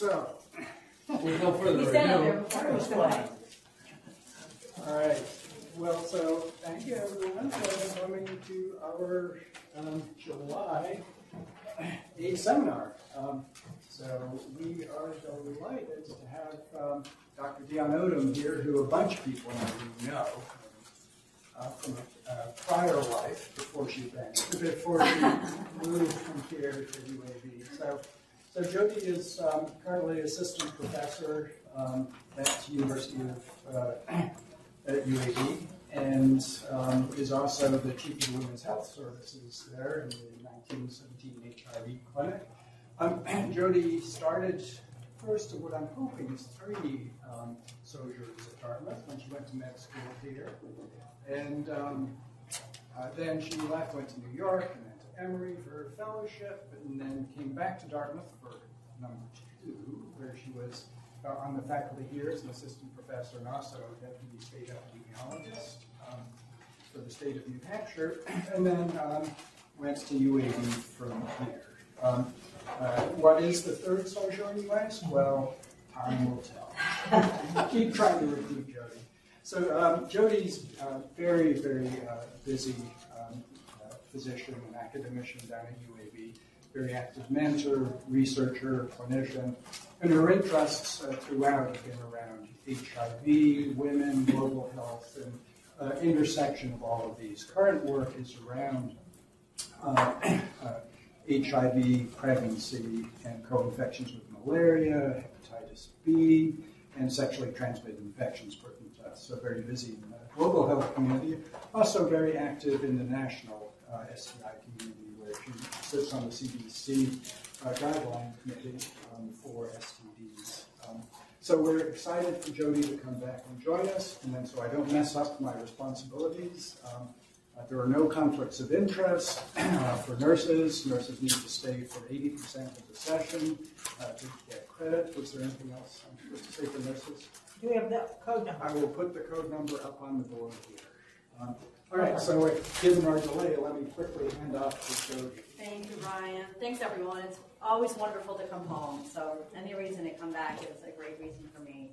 So, With no further He said it there ado, before it was all right. Well, so thank you everyone for coming to our um, July 8th seminar. Um, so we are delighted to have um, Dr. Dionne-Odom here, who a bunch of people in the room know uh, from a uh, prior life before she then, before she moved from here to UAB. So, so Jodie is um, currently assistant professor um, at University of uh, at UAB and um, is also the chief of women's health services there in the 1917 HIV clinic. Um, Jodie started first of what I'm hoping is three um, sojourns at Dartmouth when she went to med school here. And um, uh, then she left, went to New York, and Emory for fellowship, and then came back to Dartmouth for number two, where she was uh, on the faculty here as an assistant professor and also a deputy state epidemiologist um, for the state of New Hampshire, and then um, went to UAB from here. Um, uh, what is the third sojourn, you? Well, time will tell. Keep trying to recruit Jodie. So um, Jodie's uh, very, very uh, busy physician and academician down at UAB, very active mentor, researcher, clinician, and her interests uh, throughout have been around HIV, women, global health, and uh, intersection of all of these. Current work is around uh, uh, HIV, pregnancy, and co-infections with malaria, hepatitis B, and sexually transmitted infections. So very busy in the global health community. Also very active in the national uh, STI community, where she sits on the CDC uh, guideline committee um, for STDs. Um, so we're excited for Jodie to come back and join us, and then so I don't mess up my responsibilities. Um, uh, there are no conflicts of interest uh, for nurses. Nurses need to stay for 80% of the session uh, to get credit. Was there anything else I'm supposed to say for nurses? Do we have the code number? I will put the code number up on the board here. Um, all right, so given our delay, let me quickly hand off to Jodie. Thank you, Ryan. Thanks, everyone. It's always wonderful to come home. So any reason to come back is a great reason for me.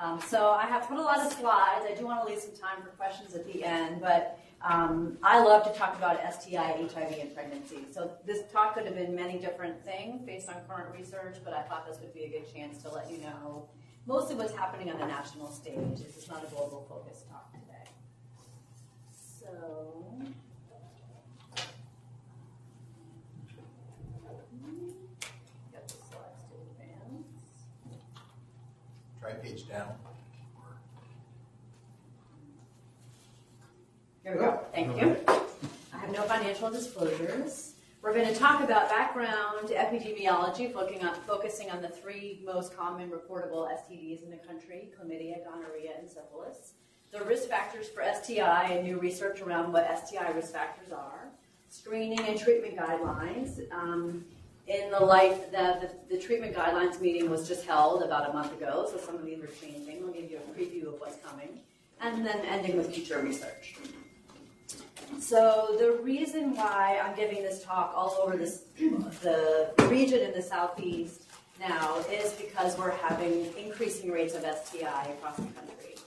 Um, so I have put a lot of slides. I do want to leave some time for questions at the end, but um, I love to talk about STI, HIV, and pregnancy. So this talk could have been many different things based on current research, but I thought this would be a good chance to let you know mostly what's happening on the national stage. This is not a global focus talk. So. Hmm. Get the slides to advance. Try page down. Here we go. Thank you. I have no financial disclosures. We're going to talk about background epidemiology, focusing on, focusing on the three most common reportable STDs in the country chlamydia, gonorrhea, and syphilis. The risk factors for STI and new research around what STI risk factors are. Screening and treatment guidelines. Um, in the light, the, the, the treatment guidelines meeting was just held about a month ago, so some of these are changing. We'll give you a preview of what's coming. And then ending with future research. So the reason why I'm giving this talk all over this, the region in the southeast now is because we're having increasing rates of STI across the country.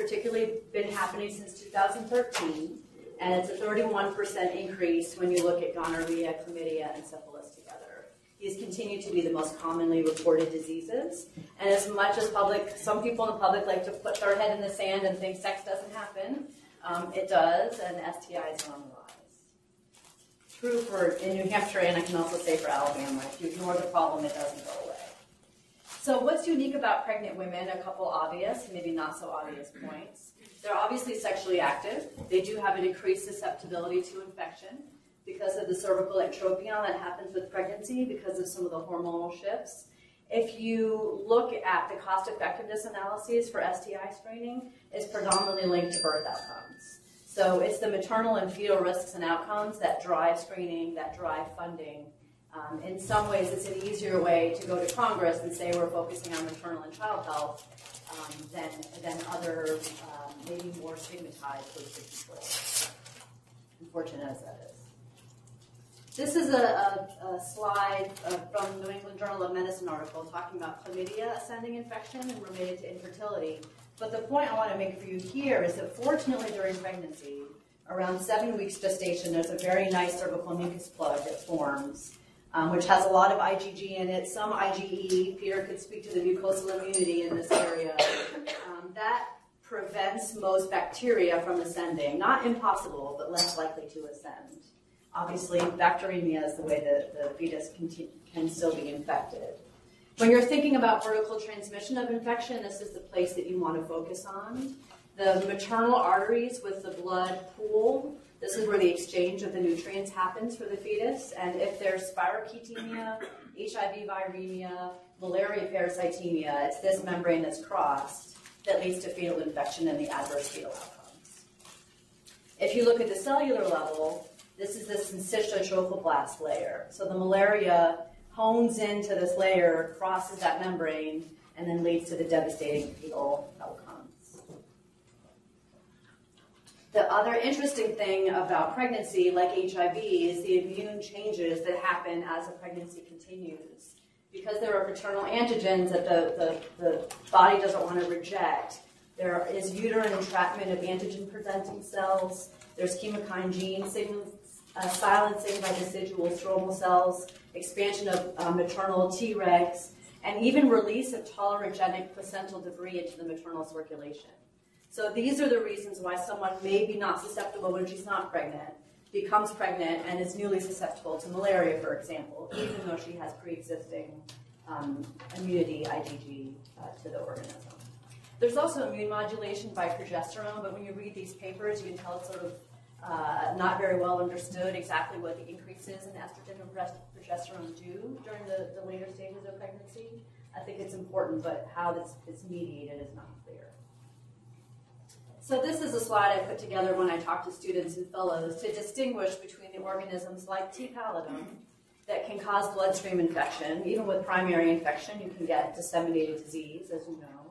Particularly been happening since 2013, and it's a 31% increase when you look at gonorrhea, chlamydia, and syphilis together. These continue to be the most commonly reported diseases, and as much as public, some people in the public like to put their head in the sand and think sex doesn't happen, um, it does, and STIs are on the rise. True for in New Hampshire, and I can also say for Alabama. If you ignore the problem, it doesn't go away. So, what's unique about pregnant women? A couple obvious, maybe not so obvious points. They're obviously sexually active. They do have an increased susceptibility to infection because of the cervical ectropion that happens with pregnancy because of some of the hormonal shifts. If you look at the cost effectiveness analyses for STI screening, is predominantly linked to birth outcomes. So it's the maternal and fetal risks and outcomes that drive screening, that drive funding. Um, in some ways, it's an easier way to go to Congress and say we're focusing on maternal and child health um, than, than other, um, maybe more stigmatized groups of people. Unfortunate as that is. This is a, a, a slide uh, from New England Journal of Medicine article talking about chlamydia ascending infection and related to infertility. But the point I want to make for you here is that fortunately during pregnancy, around seven weeks gestation, there's a very nice cervical mucus plug that forms, um, which has a lot of IgG in it, some IgE. Peter could speak to the mucosal immunity in this area. Um, that prevents most bacteria from ascending. Not impossible, but less likely to ascend. Obviously, bacteremia is the way that the fetus can, can still be infected. When you're thinking about vertical transmission of infection, this is the place that you want to focus on. The maternal arteries with the blood pool, this is where the exchange of the nutrients happens for the fetus. And if there's spirochetemia, HIV viremia, malaria parasitemia, it's this membrane that's crossed that leads to fetal infection and the adverse fetal outcomes. If you look at the cellular level, this is the syncytial trophoblast layer. So the malaria hones into this layer, crosses that membrane, and then leads to the devastating fetal outcomes. The other interesting thing about pregnancy, like HIV, is the immune changes that happen as a pregnancy continues. Because there are paternal antigens that the, the, the body doesn't want to reject, there is uterine entrapment of antigen presenting cells, there's chemokine gene signals uh, silencing by decidual stromal cells, expansion of uh, maternal Tregs, and even release of tolerogenic placental debris into the maternal circulation. So these are the reasons why someone may be not susceptible when she's not pregnant, becomes pregnant, and is newly susceptible to malaria, for example, even though she has pre-existing um, immunity, IgG, uh, to the organism. There's also immune modulation by progesterone, but when you read these papers, you can tell it's sort of uh, not very well understood exactly what the increases in estrogen and progesterone do during the, the later stages of pregnancy. I think it's important, but how this is mediated is not clear. So this is a slide I put together when I talk to students and fellows to distinguish between the organisms like T. pallidum that can cause bloodstream infection. Even with primary infection, you can get disseminated disease, as you know.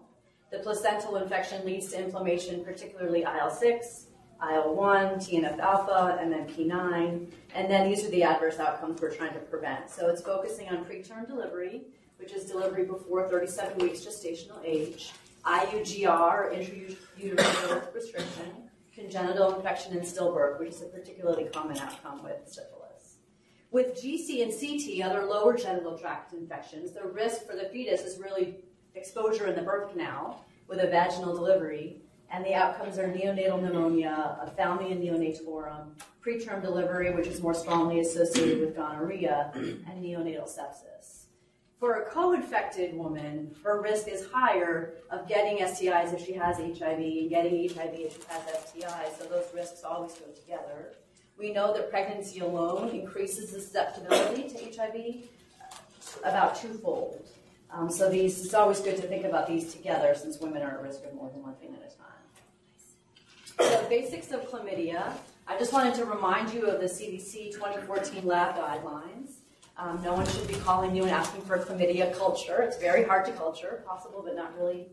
The placental infection leads to inflammation, particularly IL-6, IL-1, TNF-alpha, and then P9. And then these are the adverse outcomes we're trying to prevent. So it's focusing on preterm delivery, which is delivery before 37 weeks gestational age, IUGR, intrauterine growth restriction, congenital infection and stillbirth, which is a particularly common outcome with syphilis. With GC and CT, other lower genital tract infections, the risk for the fetus is really exposure in the birth canal with a vaginal delivery, and the outcomes are neonatal pneumonia, ophthalmia neonatorum, preterm delivery, which is more strongly associated with gonorrhea, and neonatal sepsis. For a co-infected woman, her risk is higher of getting STIs if she has HIV and getting HIV if she has STIs, so those risks always go together. We know that pregnancy alone increases the susceptibility to HIV about twofold. Um, so these, it's always good to think about these together since women are at risk of more than one thing at a time. So basics of chlamydia. I just wanted to remind you of the CDC 2014 lab guidelines. Um, no one should be calling you and asking for a chlamydia culture. It's very hard to culture, possible but not really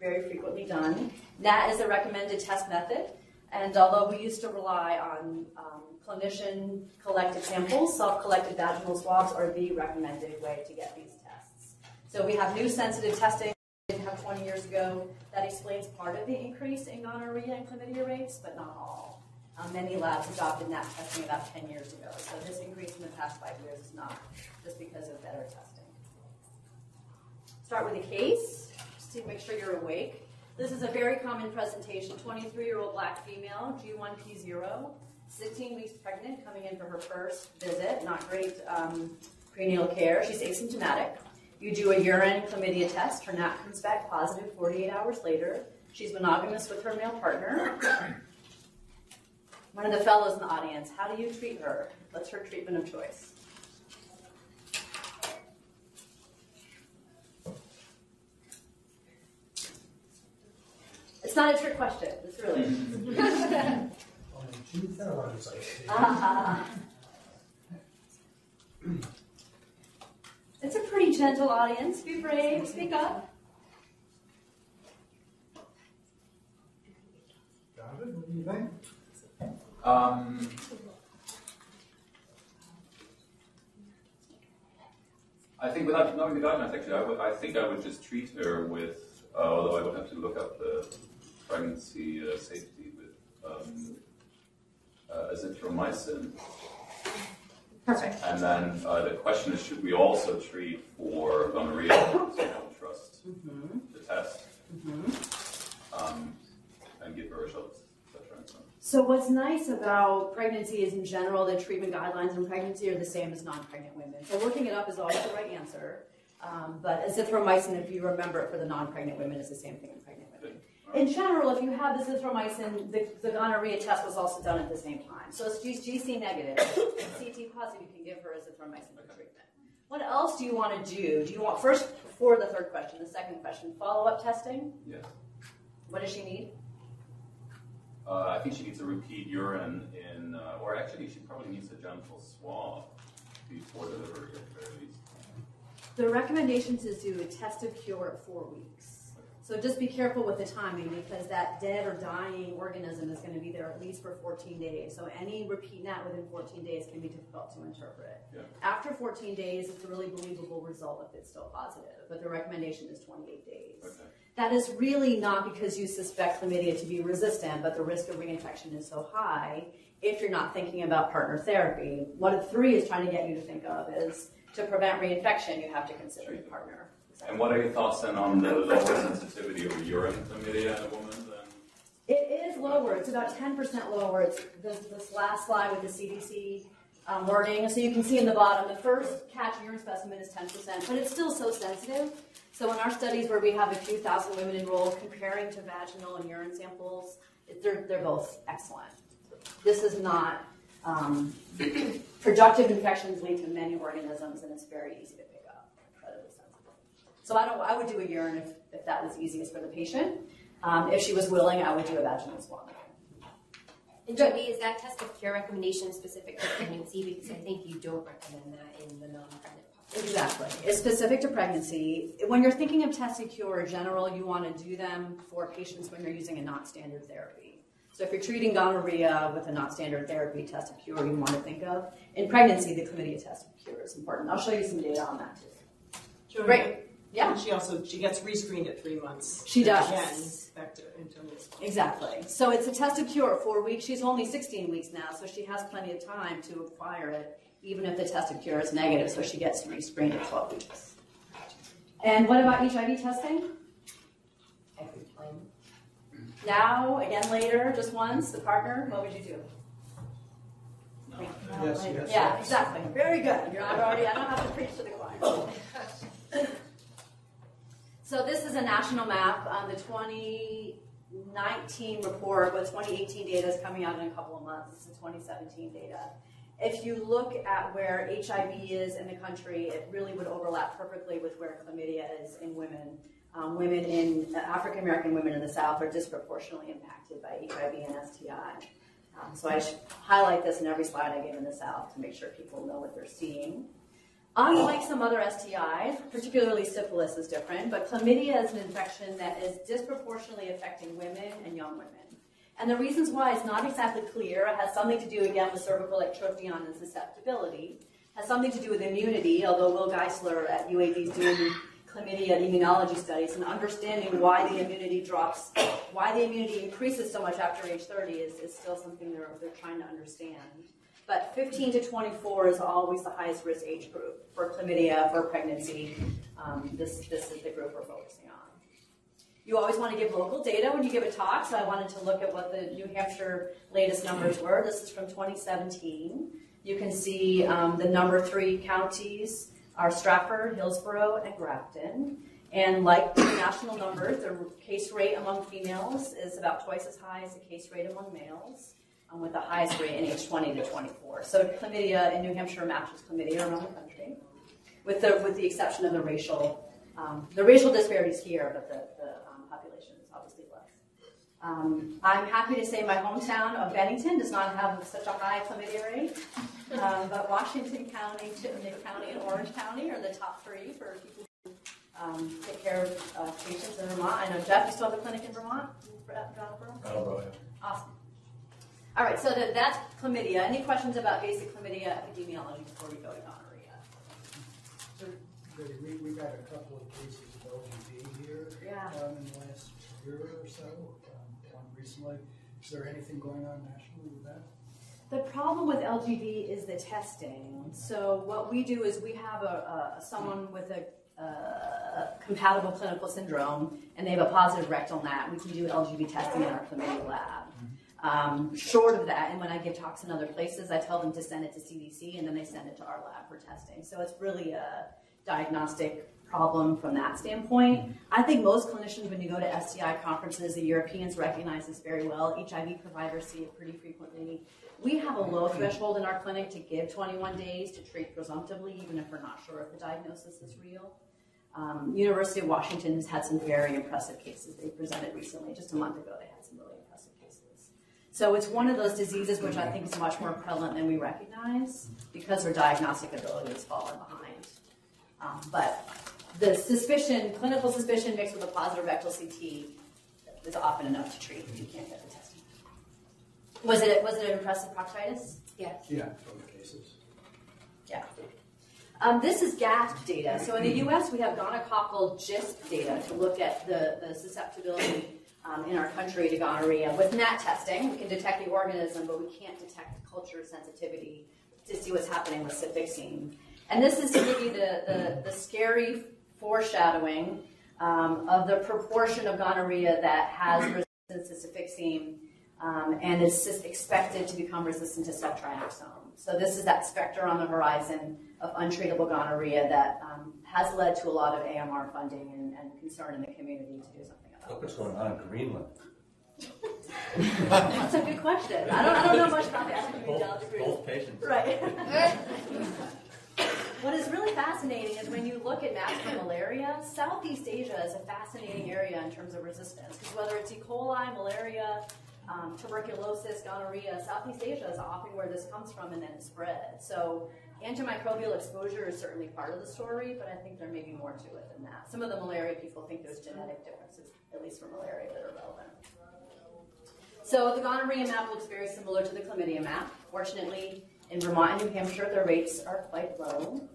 very frequently done. That is a recommended test method, and although we used to rely on um, clinician collected samples, self-collected vaginal swabs are the recommended way to get these tests. So we have new sensitive testing we didn't have 20 years ago. That explains part of the increase in gonorrhea and chlamydia rates, but not all. Um, many labs adopted NAT testing about 10 years ago, so this increase in the past five years is not just because of better testing. Start with a case, just to make sure you're awake. This is a very common presentation, 23-year-old black female, G1P0, 16 weeks pregnant, coming in for her first visit, not great um, prenatal care. She's asymptomatic. You do a urine chlamydia test. Her NAT comes back positive 48 hours later. She's monogamous with her male partner. One of the fellows in the audience, how do you treat her? What's her treatment of choice? It's not a trick question. It's really. Ah. It's a pretty gentle audience. Be brave. Speak up. What do you think? Um, I think without knowing the guidelines, actually, I, think I would just treat her with, uh, although I would have to look up the pregnancy uh, safety with um, uh, azithromycin. Perfect. And then uh, the question is, should we also treat for gonorrhea? so don't trust mm-hmm. the test. Mm-hmm. Um, so what's nice about pregnancy is in general, the treatment guidelines in pregnancy are the same as non-pregnant women. So looking it up is always the right answer. Um, but azithromycin, if you remember it for the non-pregnant women, is the same thing in pregnant women. In general, if you have azithromycin, the, the gonorrhea test was also done at the same time. So if she's GC negative, CT positive, you can give her azithromycin for treatment. What else do you want to do? Do you want, first, before the third question, the second question, follow-up testing? Yes. What does she need? Uh, I think she needs a repeat urine in, uh, or actually, she probably needs a gentle swab before delivery at the very least. The recommendations is to do a test of cure at four weeks. So just be careful with the timing because that dead or dying organism is going to be there at least for 14 days. So any repeat NAT within 14 days can be difficult to interpret. Yeah. After 14 days, it's a really believable result if it's still positive, but the recommendation is 28 days. Okay. That is really not because you suspect chlamydia to be resistant, but the risk of reinfection is so high if you're not thinking about partner therapy. What three is trying to get you to think of is to prevent reinfection, you have to consider your partner. And what are your thoughts then on the lower sensitivity of urine chlamydia in a woman? It is lower. It's about 10% lower. It's this, this last slide with the CDC um, wording. So you can see in the bottom, the first catch urine specimen is 10%, but it's still so sensitive. So in our studies where we have a few thousand women enrolled, comparing to vaginal and urine samples, they're, they're both excellent. This is not um, productive infections lead to many organisms, and it's very easy to pick up. So I don't. I would do a urine if, if that was easiest for the patient. Um, if she was willing, I would do a vaginal swab. And Jodie, is that test of cure recommendation specific to pregnancy? Because I think you don't recommend that in the non-pregnant population. Exactly. It's specific to pregnancy. When you're thinking of test of cure in general, you want to do them for patients when you're using a non-standard therapy. So if you're treating gonorrhea with a non-standard therapy test of cure, you want to think of. In pregnancy, the chlamydia test of cure is important. I'll show you some data on that too. Jodie, Great. Yeah. And she also, she gets rescreened at three months. She does. Again, back to Antonia's. point. Exactly. So it's a test of cure at four weeks. She's only 16 weeks now, so she has plenty of time to acquire it, even if the test of cure is negative, so she gets rescreened at 12 weeks. And what about HIV testing? Every time. Now, again later, just once, the partner, what would you do? No. Yes, yes, Yeah, yes. exactly. Very good. You're not already, I don't have to preach to the choir. So this is a national map. Um, the 2019 report but 2018 data is coming out in a couple of months. This is 2017 data. If you look at where HIV is in the country, it really would overlap perfectly with where chlamydia is in women. Um, women in African American women in the South are disproportionately impacted by HIV and STI. Um, so I highlight this in every slide I give in the South to make sure people know what they're seeing. Unlike some other STIs, particularly syphilis is different, but chlamydia is an infection that is disproportionately affecting women and young women. And the reasons why is not exactly clear. It has something to do again with cervical ectropion and susceptibility. Has something to do with immunity, although Will Geisler at UAB is doing chlamydia immunology studies and understanding why the immunity drops, why the immunity increases so much after age 30 is, is still something they're, they're trying to understand. But 15 to 24 is always the highest risk age group for chlamydia, for pregnancy. Um, this, this is the group we're focusing on. You always want to give local data when you give a talk, so I wanted to look at what the New Hampshire latest numbers were. This is from 2017. You can see um, the number three counties are Strafford, Hillsborough, and Grafton. And like the national numbers, the case rate among females is about twice as high as the case rate among males, um, with the highest rate in age 20 to 24. So chlamydia in New Hampshire matches chlamydia around the country, with the with the exception of the racial um, the racial disparities here, but the, the um, population is obviously less. Um, I'm happy to say my hometown of Bennington does not have such a high chlamydia rate, um, but Washington County, Chittenden County, and Orange County are the top three for people who um, take care of uh, patients in Vermont. I know Jeff, you still have a clinic in Vermont, Brattleboro? Oh, Awesome. All right, so that, that's chlamydia. Any questions about basic chlamydia epidemiology before we go to gonorrhea? We, we've had a couple of cases of LGV here. Yeah. Um, in the last year or so, um, one recently. Is there anything going on nationally with that? The problem with LGV is the testing. So what we do is we have a, a someone with a, uh compatible clinical syndrome, and they have a positive rectal nat. We can do LGV testing in our chlamydia lab. Um, short of that, and when I give talks in other places, I tell them to send it to CDC, and then they send it to our lab for testing. So it's really a diagnostic problem from that standpoint. I think most clinicians, when you go to STI conferences, the Europeans recognize this very well. HIV providers see it pretty frequently. We have a low threshold in our clinic to give 21 days to treat presumptively, even if we're not sure if the diagnosis is real. Um, University of Washington has had some very impressive cases. They presented recently, just a month ago, they had some really impressive cases. So it's one of those diseases which I think is much more prevalent than we recognize because our diagnostic ability has fallen behind. Um, but the suspicion, clinical suspicion mixed with a positive rectal CT is often enough to treat if you can't get the testing. Was it was it an impressive proctitis? Yeah. Yeah, from the cases. Yeah. Um, this is GAT data. So in the U.S., we have gonococcal GISP data to look at the, the susceptibility um, in our country to gonorrhea. With NAT testing, we can detect the organism, but we can't detect culture sensitivity to see what's happening with cefixime. And this is to give you the, the, the scary foreshadowing um, of the proportion of gonorrhea that has resistance to cefixime um, and is expected to become resistant to ceftriaxone. So this is that specter on the horizon of untreatable gonorrhea that um, has led to a lot of AMR funding and, and concern in the community to do something what's going on in Greenland. That's a good question. I don't, I don't know much about the epidemiology group. Both patients. Right. what is really fascinating is when you look at maps for malaria, Southeast Asia is a fascinating area in terms of resistance. Because whether it's E. coli, malaria, um, tuberculosis, gonorrhea, Southeast Asia is often where this comes from and then it spreads. So antimicrobial exposure is certainly part of the story, but I think there may be more to it than that. Some of the malaria people think there's genetic differences, at least for malaria, that are relevant. So the gonorrhea map looks very similar to the chlamydia map. Fortunately, in Vermont and New Hampshire, their rates are quite low.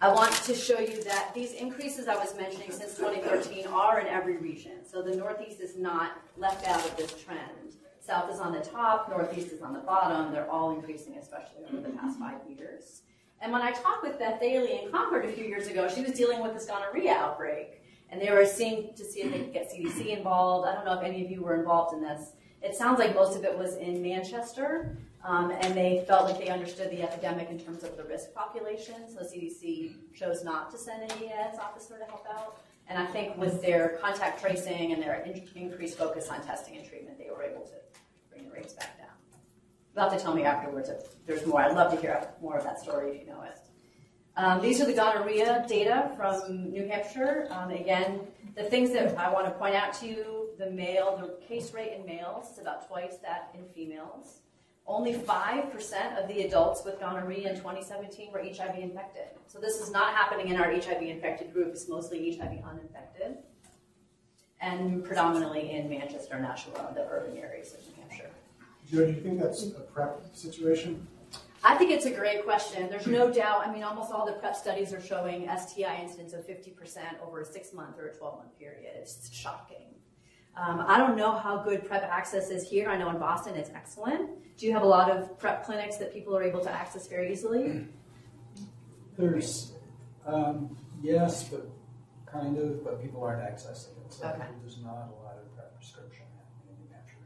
I want to show you that these increases I was mentioning since 2013 are in every region. So the Northeast is not left out of this trend. South is on the top, Northeast is on the bottom. They're all increasing, especially over the past five years. And when I talked with Beth Daly in Concord a few years ago, she was dealing with this gonorrhea outbreak. And they were seeing to see if they could get CDC involved. I don't know if any of you were involved in this. It sounds like most of it was in Manchester, um, and they felt like they understood the epidemic in terms of the risk population. So CDC chose not to send an EIS officer to help out. And I think with their contact tracing and their in- increased focus on testing and treatment, they were able to bring the rates back down. You'll have to tell me afterwards if there's more. I'd love to hear more of that story if you know it. Um, these are the gonorrhea data from New Hampshire. Um, again, the things that I want to point out to you, the male, the case rate in males is about twice that in females. Only 5% of the adults with gonorrhea in 2017 were HIV infected. So this is not happening in our HIV infected group. It's mostly HIV uninfected. And predominantly in Manchester, Nashua, the urban areas of New Hampshire. Joe, do you think that's a PrEP situation? I think it's a great question. There's no doubt. I mean, almost all the PrEP studies are showing STI incidence of 50% over a six month or a 12 month period. It's shocking. Um, I don't know how good PrEP access is here. I know in Boston it's excellent. Do you have a lot of PrEP clinics that people are able to access very easily? There's, um, yes, but kind of, but people aren't accessing it. So Okay. there's not a lot of PrEP prescription in New Hampshire.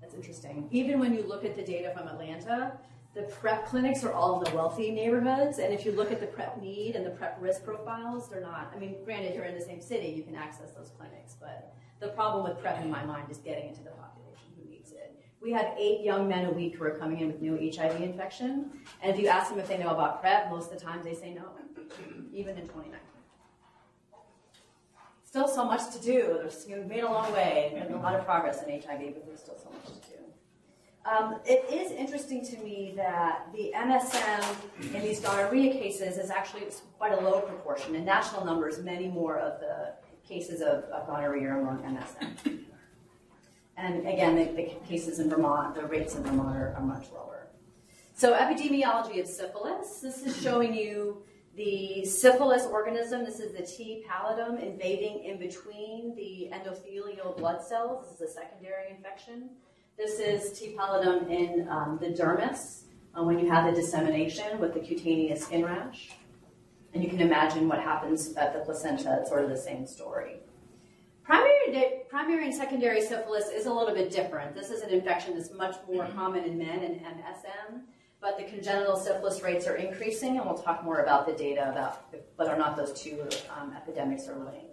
That's interesting. Even when you look at the data from Atlanta, the PrEP clinics are all in the wealthy neighborhoods, and if you look at the PrEP need and the PrEP risk profiles, they're not. I mean, granted, you're in the same city, you can access those clinics, but the problem with PrEP in my mind is getting into the population who needs it. We have eight young men a week who are coming in with new HIV infection, and if you ask them if they know about PrEP, most of the time they say no, even in 2019. Still so much to do. There's, we've made a long way and a lot of progress in HIV, but there's still so much to do. Um, it is interesting to me that the MSM in these gonorrhea cases is actually quite a low proportion. In national numbers, many more of the cases of, of gonorrhea among MSM. And again, the, the cases in Vermont, the rates in Vermont are, are much lower. So epidemiology of syphilis. This is showing you The syphilis organism, this is the T. pallidum invading in between the endothelial blood cells. This is a secondary infection. This is T. pallidum in um, the dermis uh, when you have the dissemination with the cutaneous skin rash. And you can imagine what happens at the placenta. It's sort of the same story. Primary, primary and secondary syphilis is a little bit different. This is an infection that's much more common in men and MSM, but the congenital syphilis rates are increasing, and we'll talk more about the data about whether or not those two um, epidemics are linked.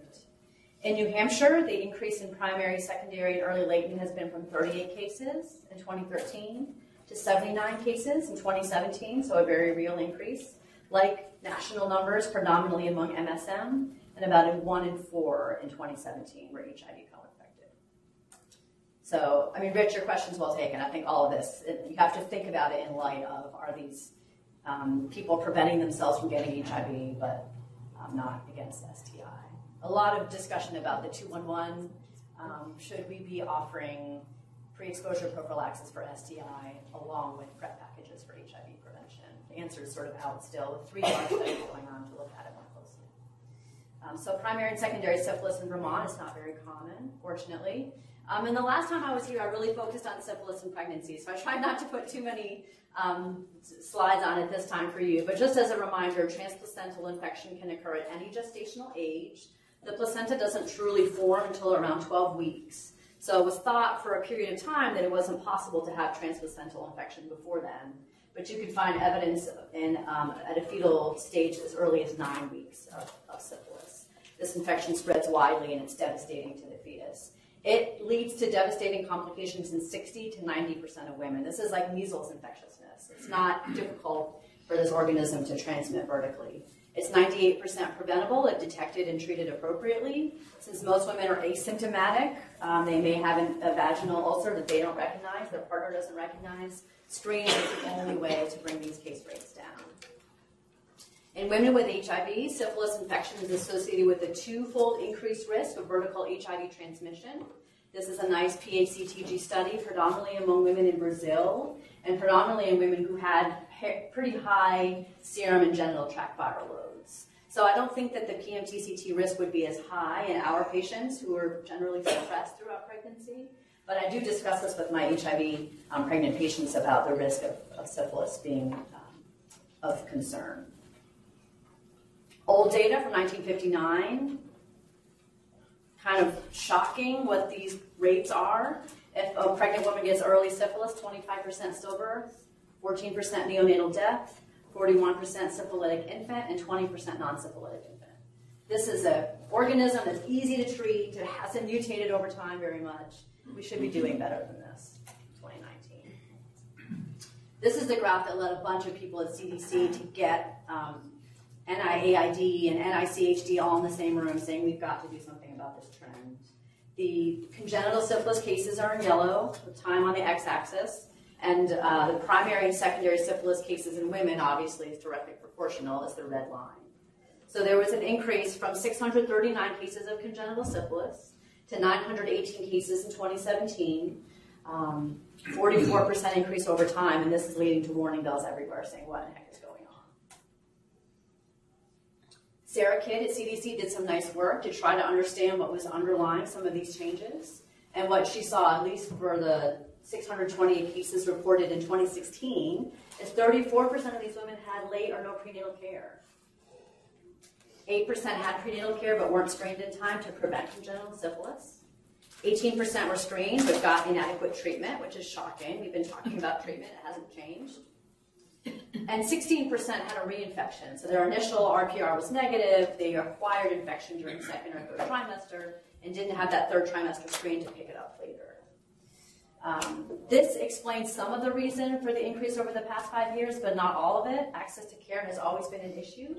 In New Hampshire, the increase in primary, secondary, and early latent has been from 38 cases in 2013 to 79 cases in 2017, so a very real increase. Like national numbers, predominantly among MSM, and about in one in four in 2017 were HIV co-infected. So, I mean, Rich, your question's well taken. I think all of this, it, you have to think about it in light of are these um, people preventing themselves from getting HIV, but um, not against STI. A lot of discussion about the 211. Um, should we be offering pre-exposure prophylaxis for STI along with PrEP packages for HIV prevention? The answer is sort of out still with three large studies going on to look at it more closely. Um, so primary and secondary syphilis in Vermont is not very common, fortunately. Um, and the last time I was here, I really focused on syphilis and pregnancy, so I tried not to put too many um, slides on it this time for you. But just as a reminder, transplacental infection can occur at any gestational age. The placenta doesn't truly form until around 12 weeks. So it was thought for a period of time that it wasn't possible to have transplacental infection before then. But you can find evidence in, um, at a fetal stage as early as nine weeks of, of syphilis. This infection spreads widely and it's devastating to the fetus. It leads to devastating complications in 60 to 90% of women. This is like measles infectiousness. It's not difficult for this organism to transmit vertically. It's 98% preventable if detected and treated appropriately. Since most women are asymptomatic, um, they may have an, a vaginal ulcer that they don't recognize, their partner doesn't recognize. Screening is the only way to bring these case rates down. In women with HIV, syphilis infection is associated with a twofold increased risk of vertical HIV transmission. This is a nice PACTG study, predominantly among women in Brazil, and predominantly in women who had pretty high serum and genital tract viral loads. So I don't think that the PMTCT risk would be as high in our patients who are generally suppressed throughout pregnancy. But I do discuss this with my HIV um, pregnant patients about the risk of, of syphilis being um, of concern. Old data from 1959, kind of shocking what these rates are. If a pregnant woman gets early syphilis, 25% stillbirth, 14% neonatal death, 41% syphilitic infant, and 20% non-syphilitic infant. This is an organism that's easy to treat, it hasn't mutated over time very much. We should be doing better than this in 2019. This is the graph that led a bunch of people at CDC to get um, NIAID and NICHD all in the same room saying we've got to do something about this trend. The congenital syphilis cases are in yellow, with time on the x-axis, and uh, the primary and secondary syphilis cases in women obviously is directly proportional as the red line. So there was an increase from 639 cases of congenital syphilis to 918 cases in 2017, um, 44% increase over time, and this is leading to warning bells everywhere saying what the heck is going on. Sarah Kidd at CDC did some nice work to try to understand what was underlying some of these changes. And what she saw, at least for the 628 cases reported in 2016, is 34% of these women had late or no prenatal care. 8% had prenatal care but weren't screened in time to prevent congenital syphilis. 18% were screened but got inadequate treatment, which is shocking. We've been talking about treatment, it hasn't changed. And 16% had a reinfection. So their initial RPR was negative, they acquired infection during second or third trimester, and didn't have that third trimester screen to pick it up later. Um, this explains some of the reason for the increase over the past five years, but not all of it. Access to care has always been an issue.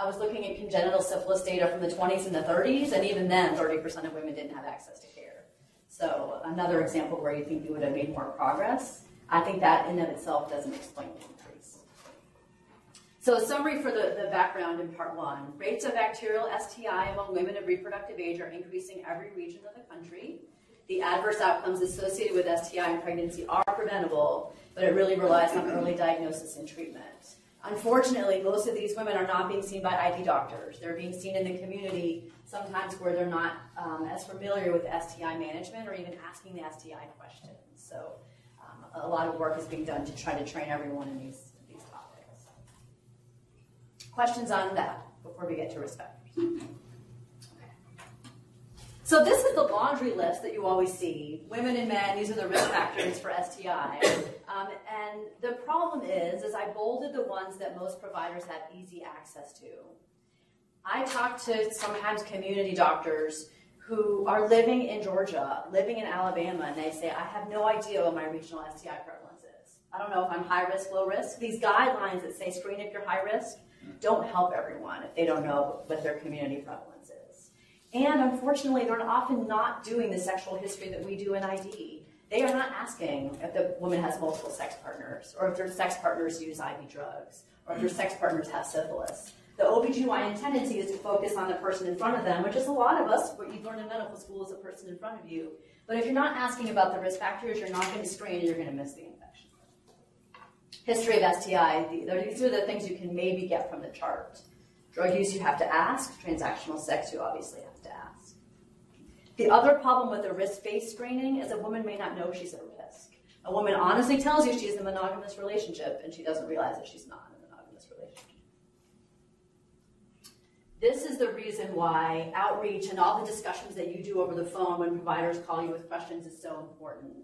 I was looking at congenital syphilis data from the 20s and the 30s, and even then, 30% of women didn't have access to care. So another example where you think we would have made more progress. I think that in and of itself doesn't explain the increase. So a summary for the, the background in part one. Rates of bacterial STI among women of reproductive age are increasing every region of the country. The adverse outcomes associated with STI and pregnancy are preventable, but it really relies on early diagnosis and treatment. Unfortunately, most of these women are not being seen by ID doctors. They're being seen in the community, sometimes where they're not um, as familiar with STI management or even asking the STI questions. So, um, a lot of work is being done to try to train everyone in these, these topics. Questions on that before we get to respect? So this is the laundry list that you always see. Women and men, these are the risk factors for STI. Um, and the problem is, is I bolded the ones that most providers have easy access to. I talk to sometimes community doctors who are living in Georgia, living in Alabama, and they say, I have no idea what my regional STI prevalence is. I don't know if I'm high risk, low risk. These guidelines that say screen if you're high risk don't help everyone if they don't know what their community prevalence is. And unfortunately, they're often not doing the sexual history that we do in ID. They are not asking if the woman has multiple sex partners, or if their sex partners use IV drugs, or if their sex partners have syphilis. The OBGYN tendency is to focus on the person in front of them, which is a lot of us, what you've learned in medical school is the person in front of you. But if you're not asking about the risk factors, you're not going to screen and you're going to miss the infection. History of STI, these are the things you can maybe get from the chart. Drug use you have to ask, transactional sex you obviously. The other problem with the risk-based screening is a woman may not know she's at risk. A woman honestly tells you she's in a monogamous relationship and she doesn't realize that she's not. In a monogamous relationship. This is the reason why outreach and all the discussions that you do over the phone when providers call you with questions is so important.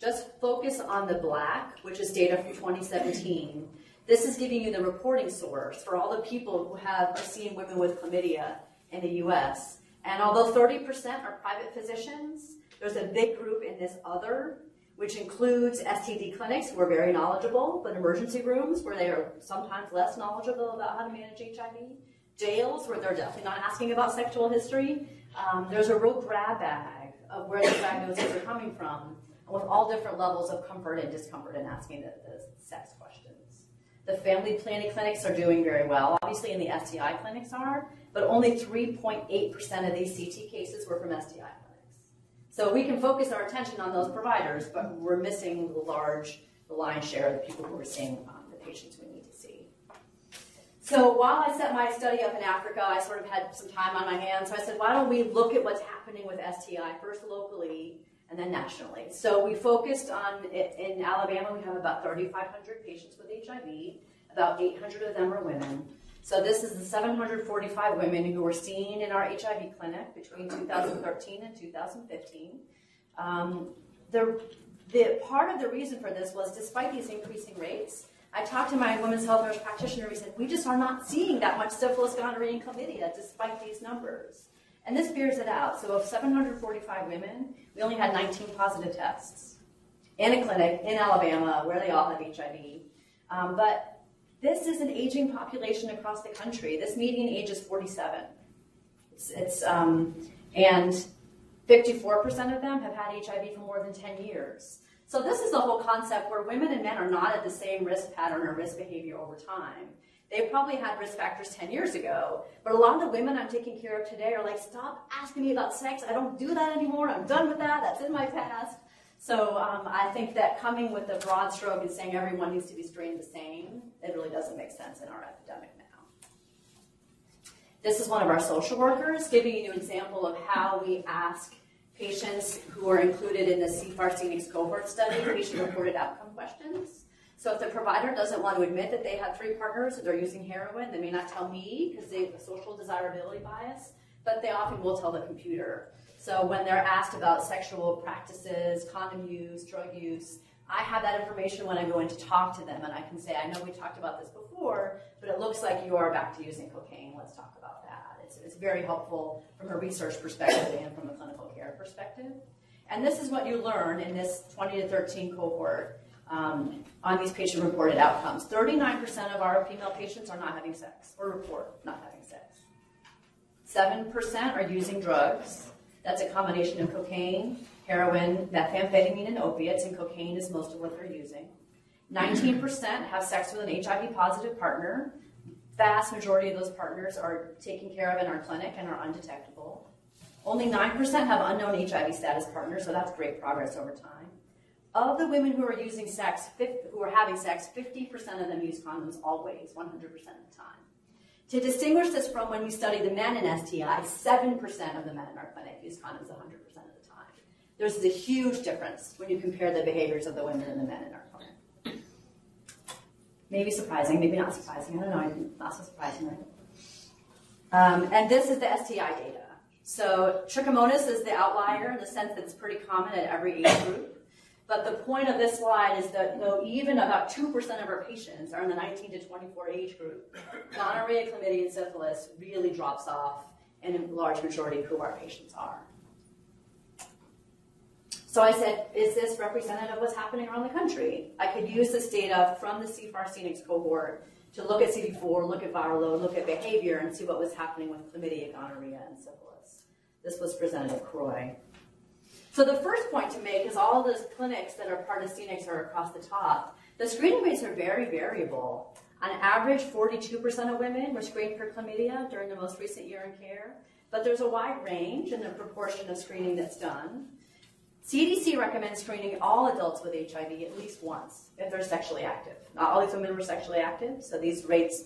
Just focus on the black, which is data from 2017. This is giving you the reporting source for all the people who have are seeing women with chlamydia in the US. And although 30% are private physicians, there's a big group in this other, which includes STD clinics who are very knowledgeable, but emergency rooms where they are sometimes less knowledgeable about how to manage HIV jails where they're definitely not asking about sexual history. Um, there's a real grab bag of where the diagnoses are coming from, with all different levels of comfort and discomfort in asking the, the sex questions. The family planning clinics are doing very well. Obviously, in the STI clinics are, but only 3.8% of these CT cases were from STI clinics. So we can focus our attention on those providers, but we're missing the large, the lion's share of the people who are seeing um, the patients we need to see. So while I set my study up in Africa, I sort of had some time on my hands. So I said, why don't we look at what's happening with STI, first locally and then nationally. So we focused on, in Alabama, we have about 3,500 patients with HIV. About 800 of them are women. So this is the 745 women who were seen in our HIV clinic between 2013 and 2015. Um, the, the part of the reason for this was despite these increasing rates, I talked to my women's health nurse practitioner. We said, we just are not seeing that much syphilis, gonorrhea, and chlamydia despite these numbers. And this bears it out. So of 745 women, we only had 19 positive tests in a clinic in Alabama where they all have HIV. Um, but this is an aging population across the country. This median age is 47. It's, it's um, and 54% of them have had HIV for more than 10 years. So this is the whole concept where women and men are not at the same risk pattern or risk behavior over time. They probably had risk factors 10 years ago, but a lot of the women I'm taking care of today are like, stop asking me about sex. I don't do that anymore. I'm done with that. That's in my past. So um, I think that coming with a broad stroke and saying everyone needs to be screened the same, it really doesn't make sense in our epidemic now. This is one of our social workers giving you an example of how we ask patients who are included in the CFAR Phoenix cohort study, patient-reported outcome questions. So if the provider doesn't want to admit that they have three partners or they're using heroin, they may not tell me because they have a social desirability bias, but they often will tell the computer. So when they're asked about sexual practices, condom use, drug use, I have that information when I go in to talk to them, and I can say, I know we talked about this before, but it looks like you are back to using cocaine. Let's talk about that. It's, it's very helpful from a research perspective and from a clinical care perspective. And this is what you learn in this 20 to 13 cohort um, on these patient-reported outcomes. 39% of our female patients are not having sex or report not having sex. 7% are using drugs. That's a combination of cocaine, heroin, methamphetamine, and opiates, and cocaine is most of what they're using. 19% have sex with an HIV positive partner. Vast majority of those partners are taken care of in our clinic and are undetectable. Only 9% have unknown HIV status partners, so that's great progress over time. of the women who are using sex, who are having sex, 50% of them use condoms always, 100% of the time. To distinguish this from when we study the men in STI, 7% of the men in our clinic use condoms 100% of the time. There's a huge difference when you compare the behaviors of the women and the men in our clinic. Maybe surprising, maybe not surprising. I don't know. Not so surprising, right? Um, and this is the STI data. So trichomonas is the outlier in the sense that it's pretty common at every age group. But the point of this slide is that though even about 2% of our patients are in the 19 to 24 age group, gonorrhea, chlamydia, and syphilis really drops off in a large majority of who our patients are. So I said, is this representative of what's happening around the country? I could use this data from the CFAR CNICS cohort to look at CD4, look at viral load, look at behavior, and see what was happening with chlamydia, gonorrhea, and syphilis. This was presented at CROI. So the first point to make is all those clinics that are part of CNICS are across the top. The screening rates are very variable. On average, 42% of women were screened for chlamydia during the most recent year in care, but there's a wide range in the proportion of screening that's done. CDC recommends screening all adults with HIV at least once if they're sexually active. Not all these women were sexually active, so these rates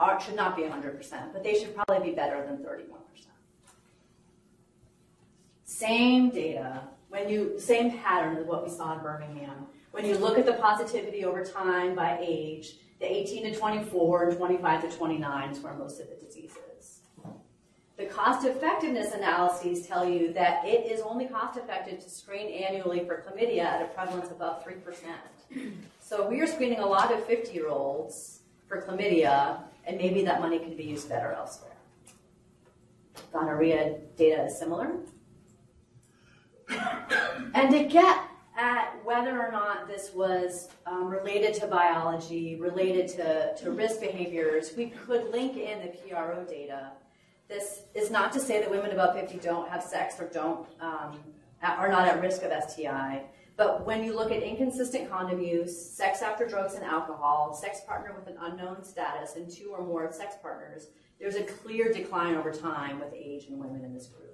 are, should not be 100%, but they should probably be better than 31%. Same data, when you, same pattern as what we saw in Birmingham. When you look at the positivity over time by age, the 18 to 24 and 25 to 29 is where most of the disease is. The cost effectiveness analyses tell you that it is only cost effective to screen annually for chlamydia at a prevalence above 3%. So we are screening a lot of 50 year olds for chlamydia, and maybe that money could be used better elsewhere. Gonorrhea data is similar. And to get at whether or not this was um, related to biology, related to, to risk behaviors, we could link in the PRO data. This is not to say that women above 50 don't have sex or don't um, are not at risk of STI. But when you look at inconsistent condom use, sex after drugs and alcohol, sex partner with an unknown status, and two or more sex partners, there's a clear decline over time with age in women in this group.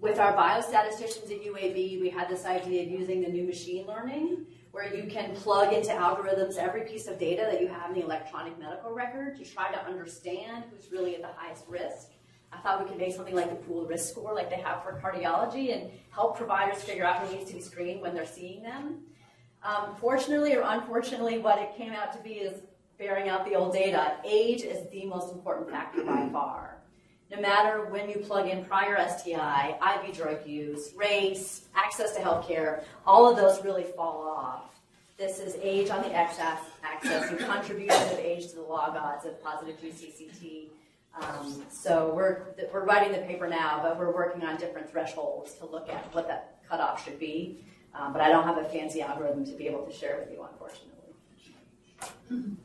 With our biostatisticians at UAB, we had this idea of using the new machine learning, where you can plug into algorithms every piece of data that you have in the electronic medical record to try to understand who's really at the highest risk. I thought we could make something like the pooled risk score, like they have for cardiology, and help providers figure out who needs to be screened when they're seeing them. Um, fortunately or unfortunately, what it came out to be is bearing out the old data. Age is the most important factor by far no matter when you plug in prior STI, IV drug use, race, access to healthcare, all of those really fall off. This is age on the x-axis and contribution of age to the log odds of positive GCCT. Um, so we're, we're writing the paper now, but we're working on different thresholds to look at what that cutoff should be. Um, but I don't have a fancy algorithm to be able to share with you, unfortunately.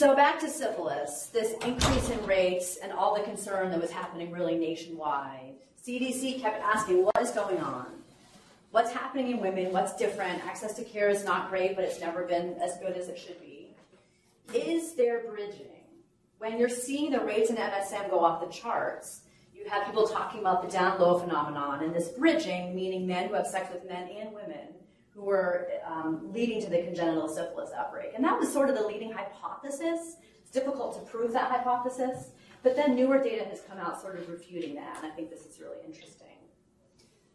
So back to syphilis, this increase in rates and all the concern that was happening really nationwide. CDC kept asking, what is going on? What's happening in women? What's different? Access to care is not great, but it's never been as good as it should be. Is there bridging? When you're seeing the rates in MSM go off the charts, you have people talking about the down low phenomenon and this bridging, meaning men who have sex with men and women who were um, leading to the congenital syphilis outbreak. And that was sort of the leading hypothesis. It's difficult to prove that hypothesis, but then newer data has come out sort of refuting that, and I think this is really interesting.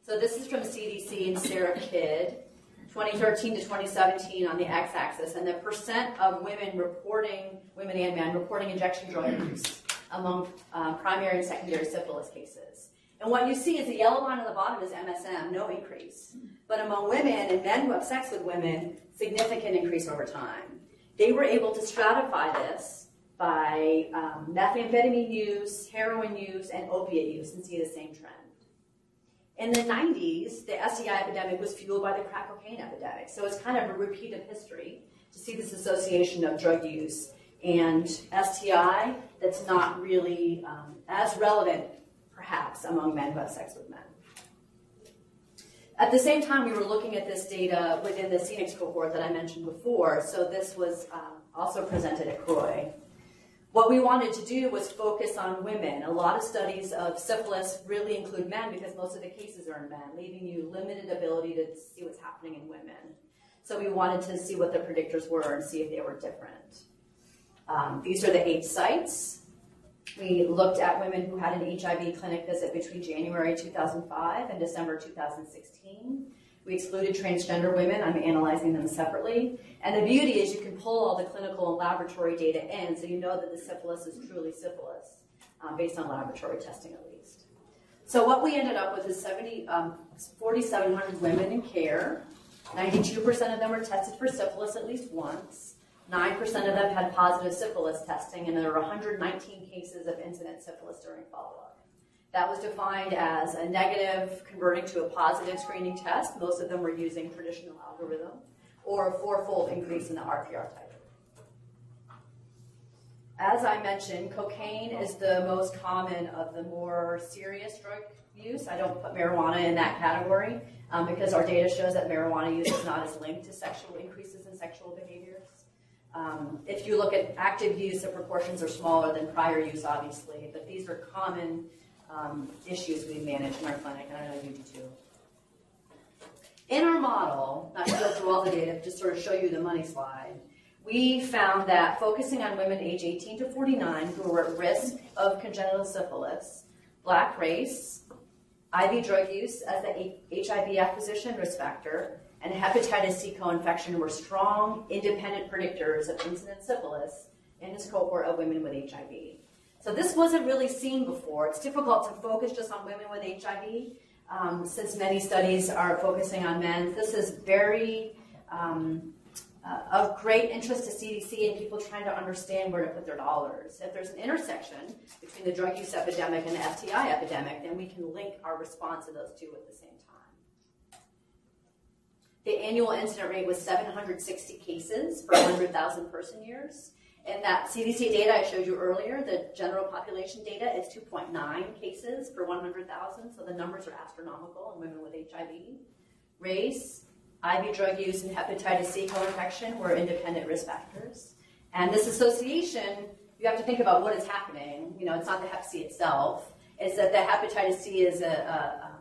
So this is from CDC and Sarah Kidd, 2013 to 2017 on the x-axis, and the percent of women reporting, women and men, reporting injection drug use among uh, primary and secondary syphilis cases. And what you see is the yellow line on the bottom is MSM, no increase. But among women and men who have sex with women, significant increase over time. They were able to stratify this by um, methamphetamine use, heroin use, and opiate use and see the same trend. In the 90s, the STI epidemic was fueled by the crack cocaine epidemic. So it's kind of a repeat of history to see this association of drug use and STI that's not really um, as relevant, perhaps, among men who have sex with men. At the same time, we were looking at this data within the CNICS cohort that I mentioned before. So this was um, also presented at CROI. What we wanted to do was focus on women. A lot of studies of syphilis really include men because most of the cases are in men, leaving you limited ability to see what's happening in women. So we wanted to see what the predictors were and see if they were different. Um, these are the eight sites. We looked at women who had an HIV clinic visit between January 2005 and December 2016. We excluded transgender women. I'm analyzing them separately. And the beauty is you can pull all the clinical and laboratory data in so you know that the syphilis is truly syphilis um, based on laboratory testing at least. So what we ended up with is 70, um, 4,700 women in care. 92% of them were tested for syphilis at least once. 9% of them had positive syphilis testing, and there were 119 cases of incident syphilis during follow-up. That was defined as a negative converting to a positive screening test. Most of them were using traditional algorithm, or a fourfold increase in the RPR type. As I mentioned, cocaine is the most common of the more serious drug use. I don't put marijuana in that category um, because our data shows that marijuana use is not as linked to sexual increases in sexual behaviors. Um, if you look at active use, the proportions are smaller than prior use, obviously, but these are common um, issues we manage in our clinic, and I know you do too. In our model, not to go through all the data, just sort of show you the money slide, we found that focusing on women age 18 to 49 who were at risk of congenital syphilis, black race, IV drug use as the HIV acquisition risk factor, and hepatitis C co-infection were strong, independent predictors of incident syphilis in this cohort of women with HIV. So this wasn't really seen before. It's difficult to focus just on women with HIV um, since many studies are focusing on men. This is very um, uh, of great interest to CDC and people trying to understand where to put their dollars. If there's an intersection between the drug use epidemic and the STI epidemic, then we can link our response to those two at the same. The annual incident rate was 760 cases per 100,000 person years. And that CDC data I showed you earlier, the general population data is 2.9 cases per 100,000, so the numbers are astronomical in women with HIV. Race, IV drug use, and hepatitis C co-infection were independent risk factors. And this association, you have to think about what is happening. You know, it's not the hep C itself. It's that the hepatitis C is a, a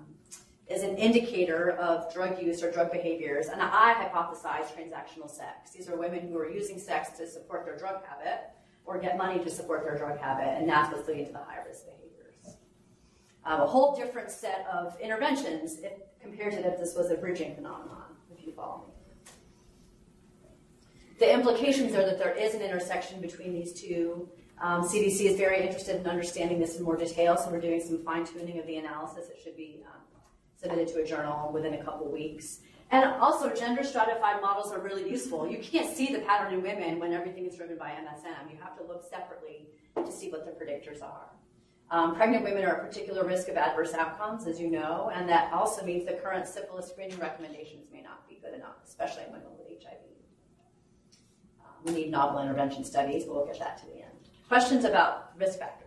is an indicator of drug use or drug behaviors. And I hypothesize transactional sex. These are women who are using sex to support their drug habit or get money to support their drug habit, and that's what's leading to the high risk behaviors. A whole different set of interventions if, compared to if this was a bridging phenomenon, if you follow me. The implications are that there is an intersection between these two. Um, CDC is very interested in understanding this in more detail, so we're doing some fine tuning of the analysis. It should be um, submitted to a journal within a couple weeks. And also, gender stratified models are really useful. You can't see the pattern in women when everything is driven by MSM. You have to look separately to see what the predictors are. Um, pregnant women are a particular risk of adverse outcomes, as you know, and that also means the current syphilis screening recommendations may not be good enough, especially in women with HIV. Um, we need novel intervention studies, but we'll get that to the end. Questions about risk factors?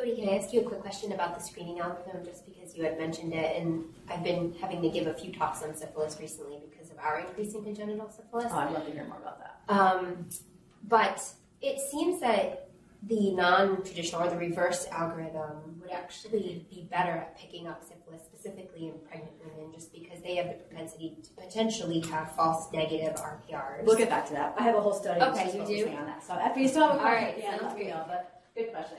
Jodie, can I ask you a quick question about the screening algorithm, just because you had mentioned it, and I've been having to give a few talks on syphilis recently because of our increasing congenital syphilis. Oh, I'd love to hear more about that. Um, but it seems that the non-traditional or the reverse algorithm would actually be better at picking up syphilis, specifically in pregnant women, just because they have the propensity to potentially have false negative RPRs. We'll get back to that. I have a whole study Okay, you do? on that. So if you still have a question, right, yeah, sounds let me good. But good question.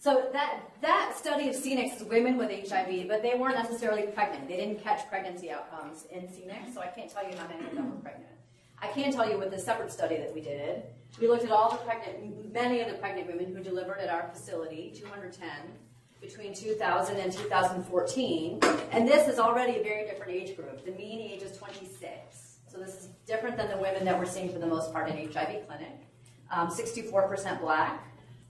So that that study of CNICS is women with HIV, but they weren't necessarily pregnant. They didn't catch pregnancy outcomes in CNICS, so I can't tell you how many of them were pregnant. I can tell you with the separate study that we did, we looked at all the pregnant, many of the pregnant women who delivered at our facility, 210, between 2000 and 2014, and this is already a very different age group. The mean age is 26, so this is different than the women that we're seeing for the most part in HIV clinic. Um, 64% black,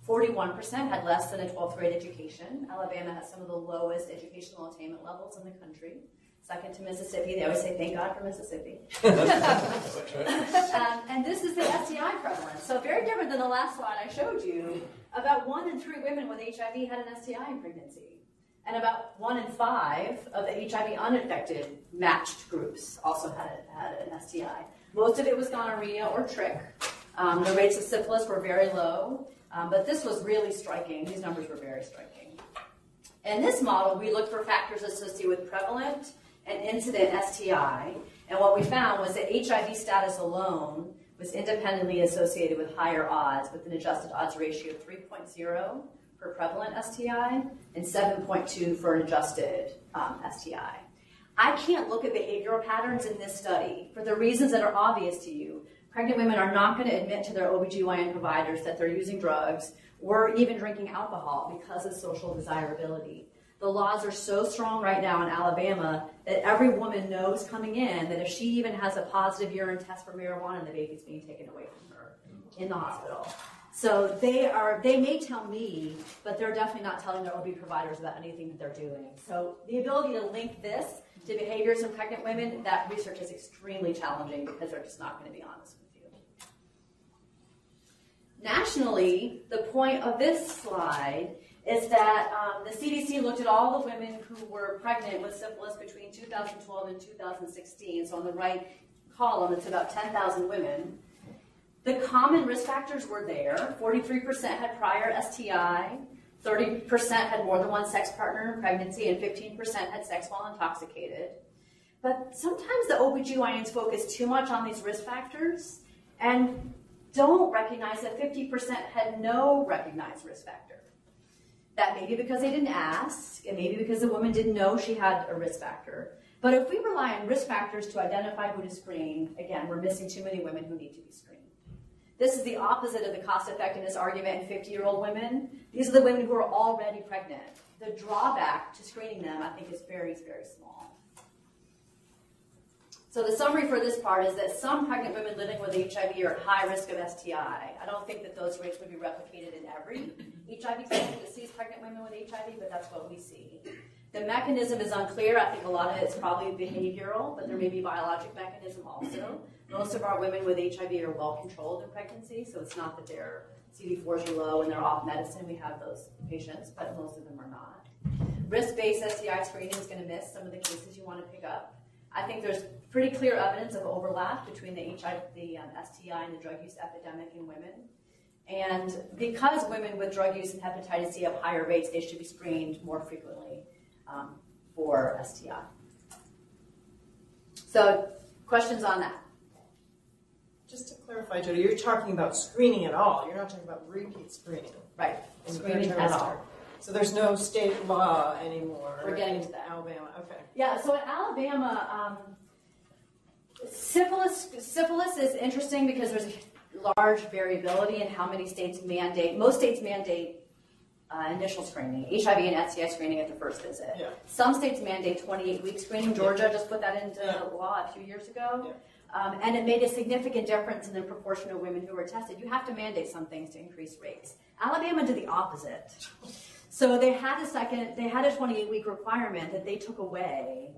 41% had less than a 12th grade education. Alabama has some of the lowest educational attainment levels in the country. Second to Mississippi. They always say, thank God for Mississippi. um, and this is the STI prevalence. So very different than the last slide I showed you. About one in three women with HIV had an STI in pregnancy. And about one in five of the HIV uninfected matched groups also had, had an STI. Most of it was gonorrhea or trick. Um, the rates of syphilis were very low, um, but this was really striking. These numbers were very striking. In this model, we looked for factors associated with prevalent and incident STI, and what we found was that HIV status alone was independently associated with higher odds, with an adjusted odds ratio of 3.0 for prevalent STI and 7.2 for an adjusted um, STI. I can't look at behavioral patterns in this study for the reasons that are obvious to you. Pregnant women are not going to admit to their OBGYN providers that they're using drugs or even drinking alcohol because of social desirability. The laws are so strong right now in Alabama that every woman knows coming in that if she even has a positive urine test for marijuana, the baby's being taken away from her in the hospital. So they are they may tell me, but they're definitely not telling their OB providers about anything that they're doing. So the ability to link this to behaviors in pregnant women, that research is extremely challenging because they're just not going to be honest. Nationally, the point of this slide is that um, the CDC looked at all the women who were pregnant with syphilis between 2012 and 2016. So on the right column, it's about 10,000 women. The common risk factors were there. 43% had prior STI, 30% had more than one sex partner in pregnancy, and 15% had sex while intoxicated. But sometimes the OBGYNs focus too much on these risk factors and don't recognize that 50% had no recognized risk factor. That may be because they didn't ask, and maybe because the woman didn't know she had a risk factor. But if we rely on risk factors to identify who to screen, again, we're missing too many women who need to be screened. This is the opposite of the cost effectiveness argument in 50 year old women. These are the women who are already pregnant. The drawback to screening them, I think, is very, very small. So the summary for this part is that some pregnant women living with HIV are at high risk of STI. I don't think that those rates would be replicated in every HIV clinic that sees pregnant women with HIV, but that's what we see. The mechanism is unclear. I think a lot of it is probably behavioral, but there may be biologic mechanism also. Most of our women with HIV are well controlled in pregnancy, so it's not that their CD4s are low and they're off medicine. We have those patients, but most of them are not. Risk-based STI screening is going to miss some of the cases you want to pick up. I think there's pretty clear evidence of overlap between the HIV, the um, STI, and the drug use epidemic in women. And because women with drug use and hepatitis C have higher rates, they should be screened more frequently um, for STI. So, questions on that? Just to clarify, Jodie, you're talking about screening at all. You're not talking about repeat screening. Right, in screening at all. So there's no state law anymore. We're getting into that. Alabama. Okay. Yeah, so in Alabama, um, syphilis, syphilis is interesting because there's a large variability in how many states mandate. Most states mandate uh, initial screening, HIV and STI screening at the first visit. Yeah. Some states mandate 28 week screening. Georgia just put that into Yeah. law a few years ago. Um, and it made a significant difference in the proportion of women who were tested. You have to mandate some things to increase rates. Alabama did the opposite. So they had a second, they had a 28 week requirement that they took away.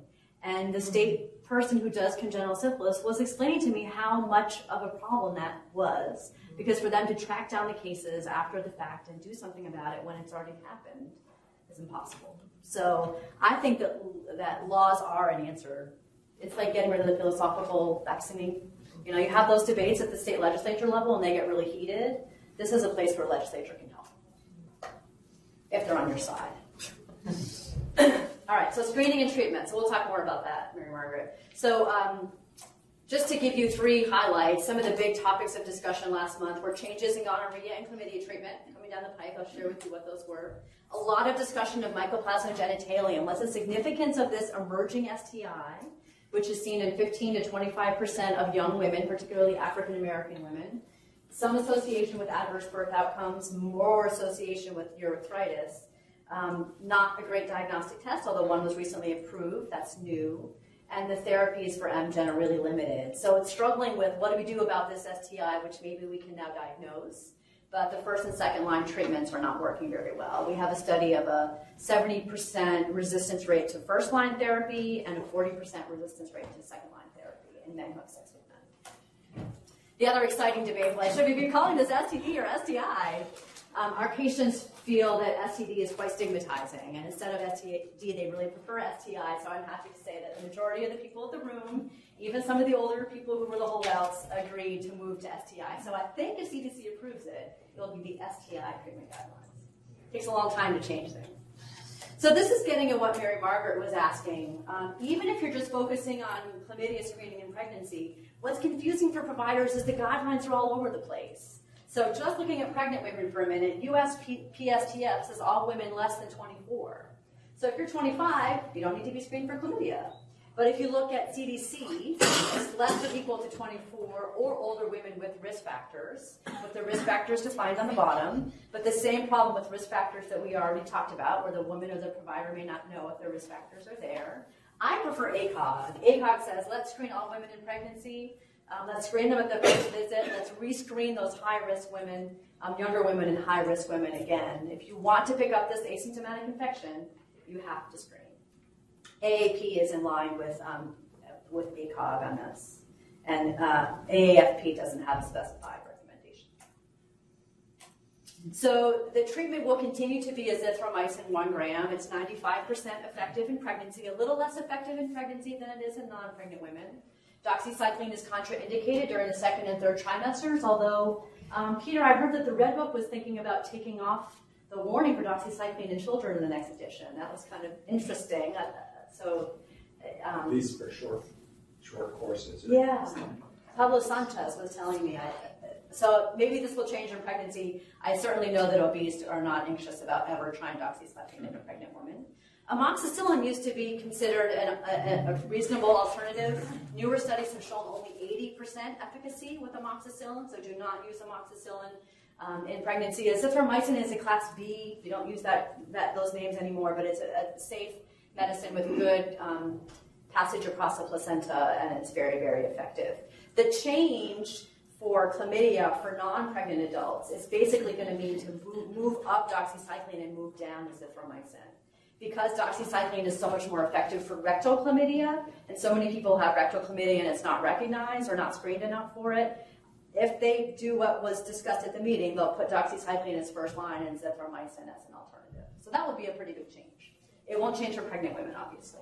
And the state person who does congenital syphilis was explaining to me how much of a problem that was. Because for them to track down the cases after the fact and do something about it when it's already happened is impossible. So I think that, that laws are an answer. It's like getting rid of the philosophical vaccinating. You know, you have those debates at the state legislature level and they get really heated. This is a place where legislature can help if they're on your side. All right, so screening and treatment. So we'll talk more about that, Mary Margaret. So um, just to give you three highlights, some of the big topics of discussion last month were changes in gonorrhea and chlamydia treatment coming down the pike. I'll share with you what those were. A lot of discussion of mycoplasma genitalium. What's the significance of this emerging STI, which is seen in 15 to 25% of young women, particularly African American women? Some association with adverse birth outcomes, more association with urethritis. Um, not a great diagnostic test, although one was recently approved. That's new. And the therapies for MGen are really limited. So it's struggling with what do we do about this STI, which maybe we can now diagnose. But the first and second line treatments are not working very well. We have a study of a 70% resistance rate to first line therapy and a 40% resistance rate to second line therapy in men who have. The other exciting debate was should we be calling this STD or STI? Um, our patients feel that STD is quite stigmatizing, and instead of STD, they really prefer STI. So I'm happy to say that the majority of the people in the room, even some of the older people who were the holdouts, agreed to move to STI. So I think if CDC approves it, it'll be the STI treatment guidelines. It takes a long time to change things. So this is getting at what Mary Margaret was asking. Um, even if you're just focusing on chlamydia screening and pregnancy, what's confusing for providers is the guidelines are all over the place. So just looking at pregnant women for a minute, US P- PSTF says all women less than 24. So if you're 25, you don't need to be screened for chlamydia. But if you look at CDC, it's less than equal to 24 or older women with risk factors, with the risk factors defined on the bottom. But the same problem with risk factors that we already talked about, where the woman or the provider may not know if their risk factors are there. I prefer ACOG. ACOG says let's screen all women in pregnancy. Um, let's screen them at the first visit. Let's rescreen those high risk women, um, younger women, and high risk women again. If you want to pick up this asymptomatic infection, you have to screen. AAP is in line with um, with ACOG on this, and uh, AAFP doesn't have a specified. So the treatment will continue to be azithromycin one gram. It's 95% effective in pregnancy, a little less effective in pregnancy than it is in non-pregnant women. Doxycycline is contraindicated during the second and third trimesters, although, um, Peter, I heard that the Red Book was thinking about taking off the warning for doxycycline in children in the next edition. That was kind of interesting. Uh, so, At um, least for short, short courses. yeah. Pablo Sanchez was telling me. I, so maybe this will change in pregnancy. I certainly know that OBs are not anxious about ever trying doxycycline in a pregnant woman. Amoxicillin used to be considered an, a, a reasonable alternative. Newer studies have shown only 80% efficacy with amoxicillin, so do not use amoxicillin um, in pregnancy. Azithromycin is a class B. We don't use that, that those names anymore, but it's a, a safe medicine with good um, passage across the placenta, and it's very, very effective. The change for chlamydia for non-pregnant adults is basically going to mean to move, up doxycycline and move down azithromycin. Because doxycycline is so much more effective for rectal chlamydia, and so many people have rectal chlamydia and it's not recognized or not screened enough for it, if they do what was discussed at the meeting, they'll put doxycycline as first line and azithromycin as an alternative. So that would be a pretty big change. It won't change for pregnant women, obviously.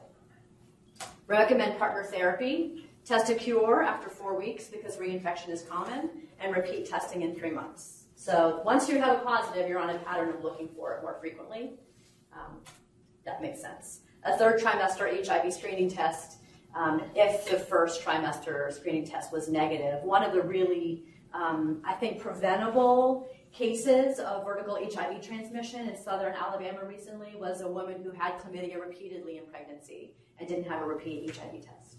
Recommend partner therapy. Test a cure after four weeks because reinfection is common, and repeat testing in three months. So once you have a positive, you're on a pattern of looking for it more frequently. Um, that makes sense. A third trimester HIV screening test um, if the first trimester screening test was negative. One of the really, um, I think, preventable cases of vertical HIV transmission in southern Alabama recently was a woman who had chlamydia repeatedly in pregnancy and didn't have a repeat HIV test.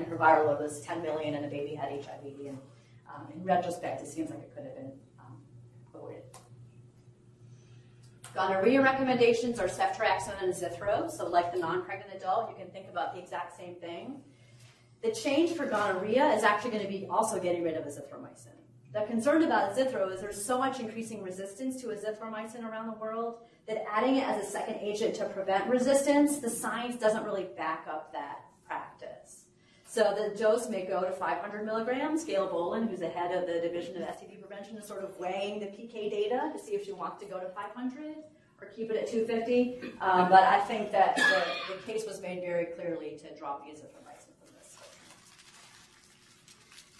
And her viral load was 10 million, and the baby had HIV. And um, in retrospect, it seems like it could have been um, avoided. Gonorrhea recommendations are ceftriaxone and zithro. So, like the non-pregnant adult, you can think about the exact same thing. The change for gonorrhea is actually going to be also getting rid of azithromycin. The concern about azithro is there's so much increasing resistance to azithromycin around the world that adding it as a second agent to prevent resistance, the science doesn't really back up that. So the dose may go to 500 milligrams. Gail Bolan, who's the head of the Division of STD Prevention, is sort of weighing the PK data to see if she wants to go to 500 or keep it at 250. Um, but I think that the, the case was made very clearly to drop azithromycin from this.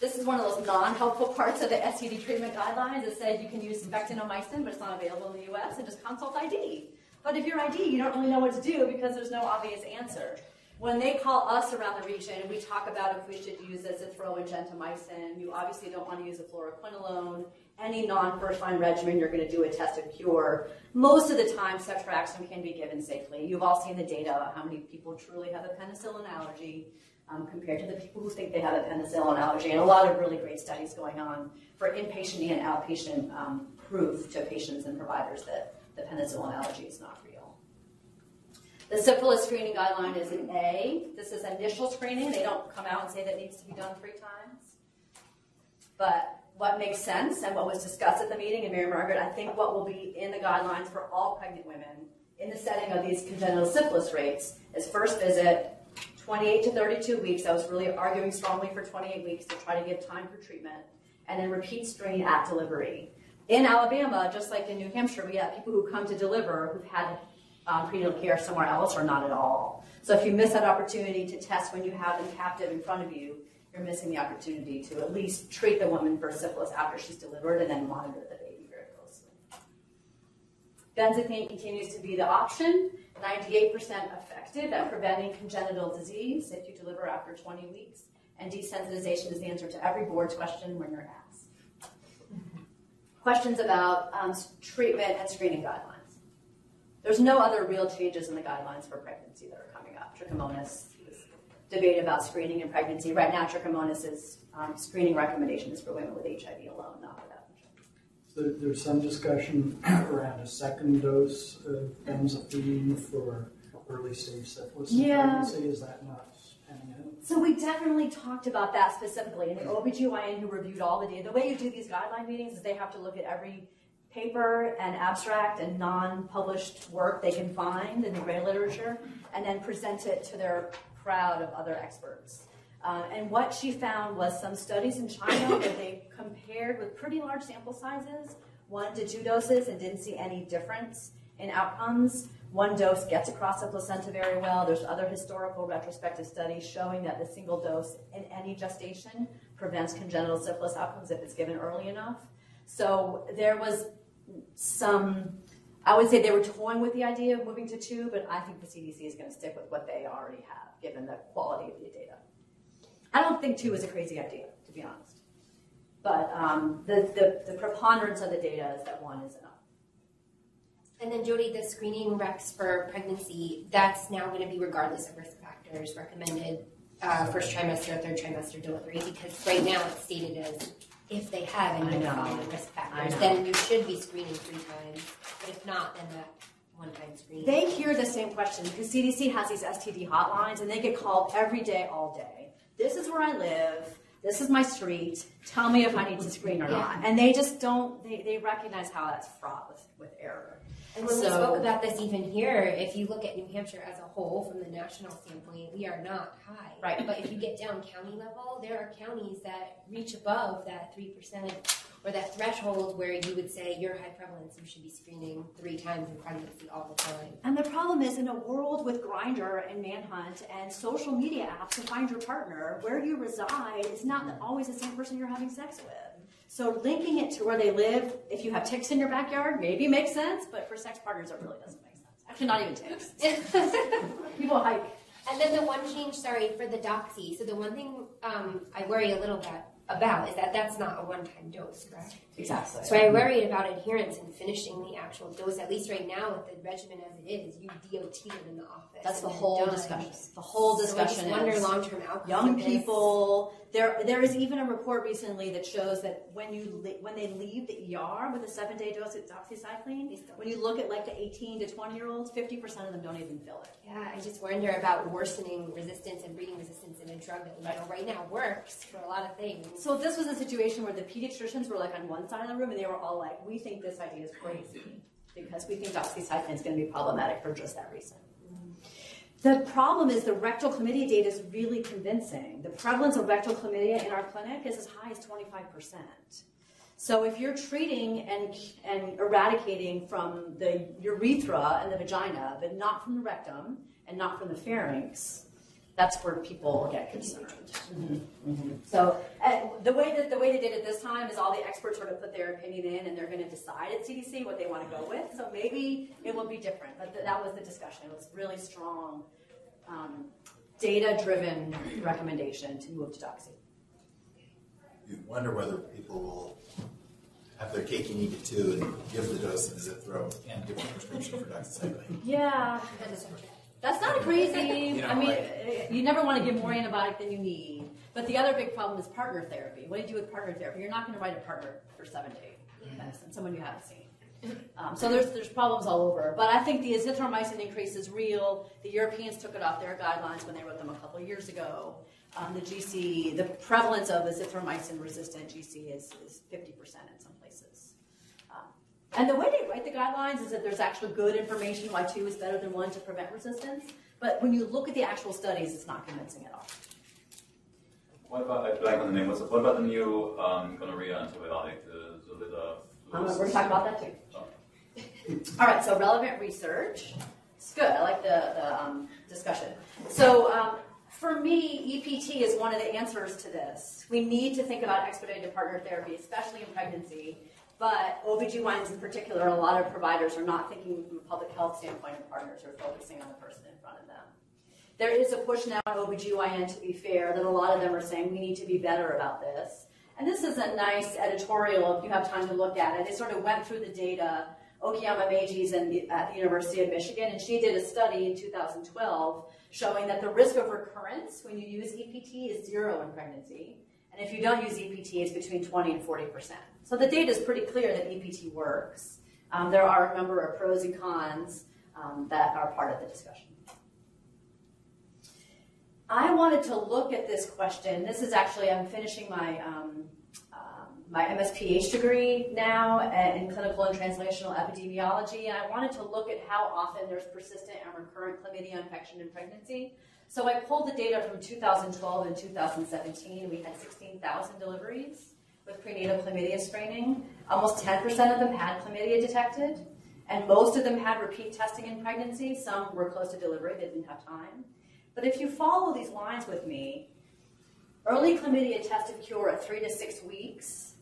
This is one of those non-helpful parts of the STD treatment guidelines. It said you can use spectinomycin, but it's not available in the U.S. and just consult ID. But if you're ID, you don't really know what to do because there's no obvious answer. When they call us around the region, and we talk about if we should use azithro and gentamicin. You obviously don't want to use a fluoroquinolone. Any non-first line regimen, you're going to do a tested cure. Most of the time, ceftriaxone can be given safely. You've all seen the data about how many people truly have a penicillin allergy um, compared to the people who think they have a penicillin allergy. And a lot of really great studies going on for inpatient and outpatient um, proof to patients and providers that the penicillin allergy is not. The syphilis screening guideline is an A. This is initial screening. They don't come out and say that needs to be done three times. But what makes sense and what was discussed at the meeting, and Mary Margaret, I think what will be in the guidelines for all pregnant women in the setting of these congenital syphilis rates is first visit, 28 to 32 weeks. I was really arguing strongly for 28 weeks to try to give time for treatment, and then repeat screen at delivery. In Alabama, just like in New Hampshire, we have people who come to deliver who've had um, prenatal care somewhere else or not at all. So if you miss that opportunity to test when you have them captive in front of you, you're missing the opportunity to at least treat the woman for syphilis after she's delivered and then monitor the baby very closely. Benzathine continues to be the option, 98% effective at preventing congenital disease if you deliver after 20 weeks, and desensitization is the answer to every board's question when you're asked. Questions about um, treatment and screening guidelines. There's no other real changes in the guidelines for pregnancy that are coming up. Trichomonas debate about screening in pregnancy. Right now, trichomonas is um, screening recommendations for women with HIV alone, not without. So there's some discussion around a second dose of benzathine for early stage syphilis Yeah. pregnancy. Is that not? So we definitely talked about that specifically. And the OBGYN who reviewed all the data, the way you do these guideline meetings is they have to look at every paper and abstract and non-published work they can find in the gray literature and then present it to their crowd of other experts. Uh, and what she found was some studies in China where they compared with pretty large sample sizes, one to two doses, and didn't see any difference in outcomes. One dose gets across the placenta very well. There's other historical retrospective studies showing that the single dose in any gestation prevents congenital syphilis outcomes if it's given early enough. So there was some, I would say they were toying with the idea of moving to two, but I think the CDC is going to stick with what they already have, given the quality of the data. I don't think two is a crazy idea, to be honest. But um, the, the, the preponderance of the data is that one is enough. And then Jodie, the screening recs for pregnancy, that's now going to be regardless of risk factors recommended uh, first trimester, third trimester delivery, because right now it's stated as if they have any I of know. following risk factors, know. then you should be screening three times. But if not, then that one-time screening. They hear the same question because CDC has these STD hotlines and they get called every day, all day. This is where I live. This is my street. Tell me if I need to screen or not. And they just don't, they, they recognize how that's fraught with, with error. And when we spoke about this even here, if you look at New Hampshire as a whole from the national standpoint, we are not high. Right. But if you get down county level, there are counties that reach above that three percent or that threshold where you would say you're high prevalence, you should be screening three times in pregnancy all the time. And the problem is in a world with Grindr and Manhunt and social media apps to find your partner, where you reside is not mm-hmm. always the same person you're having sex with. So linking it to where they live, if you have ticks in your backyard, maybe makes sense, but for sex partners, it really doesn't make sense. Actually, not even ticks. People hike. And then the one change, sorry, for the doxy. So the one thing um, I worry a little bit about is that that's not a one-time dose, correct? Exactly. So I worried about adherence and finishing the actual dose. At least right now, with the regimen as it is, you DOT them in the office. That's the whole discussion. The whole So I discussion wonder long-term outcomes. young people. There, there is even a report recently that shows that when you when they leave the ER with a seven day dose of doxycycline, when you look at like the 18 to 20 year olds, 50 percent of them don't even fill it. Yeah, I just wonder about worsening resistance and breeding resistance in a drug that we know right now works for a lot of things. So this was a situation where the pediatricians were like on one side of the room, and they were all like, "We think this idea is crazy because we think doxycycline is going to be problematic for just that reason." The problem is the rectal chlamydia data is really convincing. The prevalence of rectal chlamydia in our clinic is as high as 25%. So if you're treating and, and eradicating from the urethra and the vagina, but not from the rectum and not from the pharynx, that's where people get concerned. So uh, the way that the way they did it this time is all the experts sort of put their opinion in, and they're going to decide at CDC what they want to go with. So maybe it will be different, but th- that was the discussion. It was really strong, um, data-driven recommendation to move to doxy. You wonder whether people will have their cake and eat it too and give the dose of Zithro and give a prescription for doxycycline. Yeah, that's not crazy. You know, I mean, like- uh, you never want to give more antibiotic than you need. But the other big problem is partner therapy. What do you do with partner therapy? You're not going to write a partner for seven days medicine, someone you haven't seen. Um, so there's there's problems all over. But I think the azithromycin increase is real. The Europeans took it off their guidelines when they wrote them a couple of years ago. Um, the GC, the prevalence of azithromycin resistant GC is, is 50% in some and the way they write the guidelines is that there's actually good information why two is better than one to prevent resistance. But when you look at the actual studies, it's not convincing at all. What about, I blank on the name, what's, what about the new um, gonorrhea antibiotic, the Zolida Um, we're gonna talk about that too. All right, so relevant research. It's good. I like the, the um, discussion. So um, for me, EPT is one of the answers to this. We need to think about expedited partner therapy, especially in pregnancy. But OBGYNs in particular, a lot of providers are not thinking from a public health standpoint of partners, are focusing on the person in front of them. There is a push now at OBGYN, to be fair, that a lot of them are saying we need to be better about this. And this is a nice editorial if you have time to look at it. It sort of went through the data. Okiyama the, at the University of Michigan, and she did a study in 2012 showing that the risk of recurrence when you use EPT is zero in pregnancy. And if you don't use EPT, it's between 20 and 40 percent. So the data is pretty clear that EPT works. Um, there are a number of pros and cons um, that are part of the discussion. I wanted to look at this question. This is actually, I'm finishing my, um, um, my MSPH degree now in clinical and translational epidemiology, and I wanted to look at how often there's persistent and recurrent chlamydia infection in pregnancy. So I pulled the data from 2012 and 2017. We had 16,000 deliveries with prenatal chlamydia screening. Almost 10% of them had chlamydia detected, and most of them had repeat testing in pregnancy. Some were close to delivery, they didn't have time. But if you follow these lines with me, early chlamydia test tested cure at three to six weeks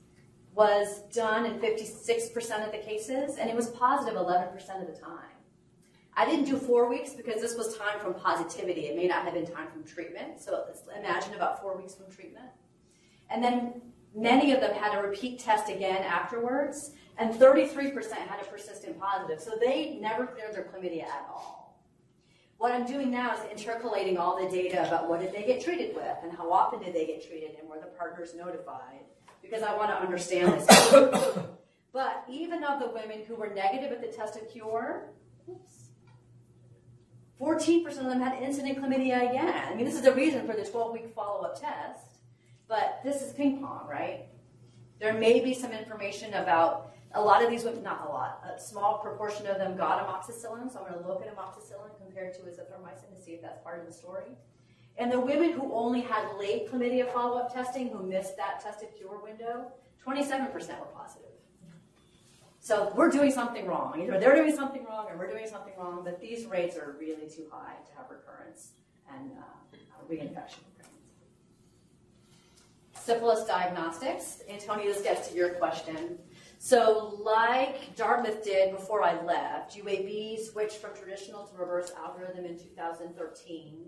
was done in 56% of the cases, and it was positive 11% of the time. I didn't do four weeks because this was time from positivity. It may not have been time from treatment. So imagine about four weeks from treatment. And then many of them had a repeat test again afterwards, and 33% had a persistent positive. So they never cleared their chlamydia at all. What I'm doing now is intercalating all the data about what did they get treated with, and how often did they get treated, and were the partners notified, because I want to understand this. but even of the women who were negative at the test of cure, oops, 14% of them had incident chlamydia again. I mean, this is the reason for the 12 week follow up test, but this is ping pong, right? There may be some information about a lot of these women, not a lot, a small proportion of them got amoxicillin, so I'm going to look at amoxicillin compared to azithromycin to see if that's part of the story. And the women who only had late chlamydia follow up testing, who missed that tested cure window, 27% were positive. So we're doing something wrong. Either they're doing something wrong or we're doing something wrong, but these rates are really too high to have recurrence and uh, reinfection. Syphilis diagnostics. Antonio, this gets to your question. So, like Dartmouth did before I left, UAB switched from traditional to reverse algorithm in 2013.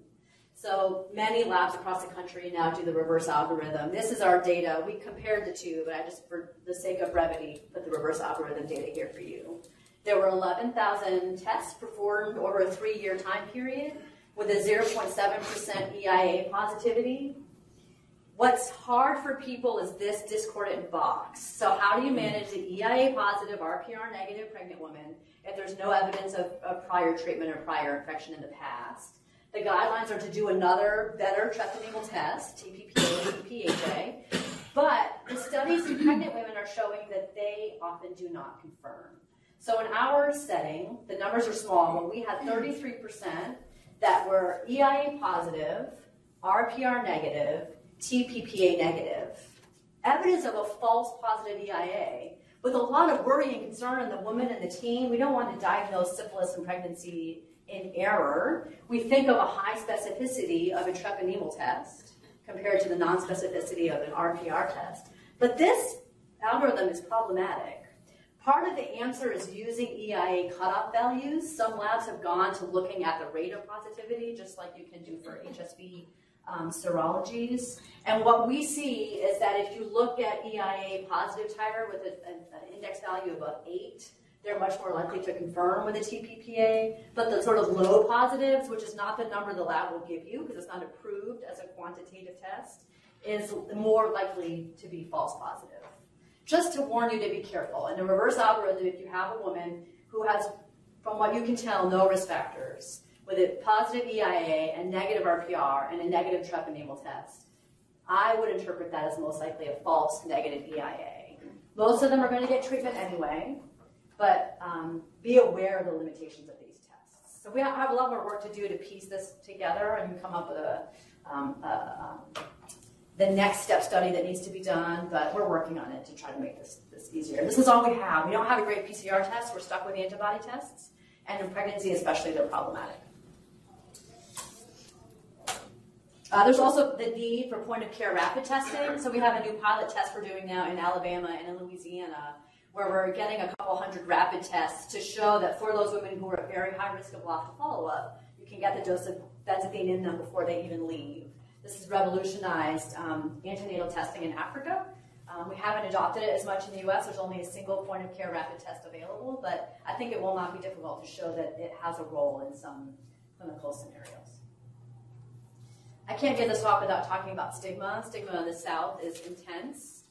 So many labs across the country now do the reverse algorithm. This is our data. We compared the two, but I just, for the sake of brevity, put the reverse algorithm data here for you. There were 11,000 tests performed over a three-year time period with a 0.7% EIA positivity. What's hard for people is this discordant box. So how do you manage the EIA positive, RPR negative pregnant woman if there's no evidence of, of prior treatment or prior infection in the past? The guidelines are to do another better treponema test, TPPA, TPHA, but the studies in pregnant women are showing that they often do not confirm. So in our setting, the numbers are small, but we had 33% that were EIA positive, RPR negative, TPPA negative. Evidence of a false positive EIA with a lot of worry and concern in the woman and the teen. We don't want to diagnose syphilis in pregnancy in error, we think of a high specificity of a treponemal test compared to the non-specificity of an RPR test. But this algorithm is problematic. Part of the answer is using EIA cutoff values. Some labs have gone to looking at the rate of positivity, just like you can do for HSV um, serologies. And what we see is that if you look at EIA positive titer with an index value of 8, they're much more likely to confirm with a TPPA. But the sort of low positives, which is not the number the lab will give you because it's not approved as a quantitative test, is more likely to be false positive. Just to warn you to be careful. In the reverse algorithm, if you have a woman who has, from what you can tell, no risk factors, with a positive EIA and negative RPR and a negative treponemal test, I would interpret that as most likely a false negative EIA. Most of them are going to get treatment anyway, but um, be aware of the limitations of these tests. So we have a lot more work to do to piece this together and come up with a, um, a, um, the next step study that needs to be done, but we're working on it to try to make this, this easier. This is all we have. We don't have a great PCR test. We're stuck with antibody tests. And in pregnancy, especially, they're problematic. Uh, there's also the need for point of care rapid testing. So we have a new pilot test we're doing now in Alabama and in Louisiana where we're getting a couple hundred rapid tests to show that for those women who are at very high risk of loss to follow up, you can get the dose of benzathine in them before they even leave. This has revolutionized um, antenatal testing in Africa. Um, we haven't adopted it as much in the US. There's only a single point of care rapid test available, but I think it will not be difficult to show that it has a role in some clinical scenarios. I can't get this off without talking about stigma. Stigma in the South is intense.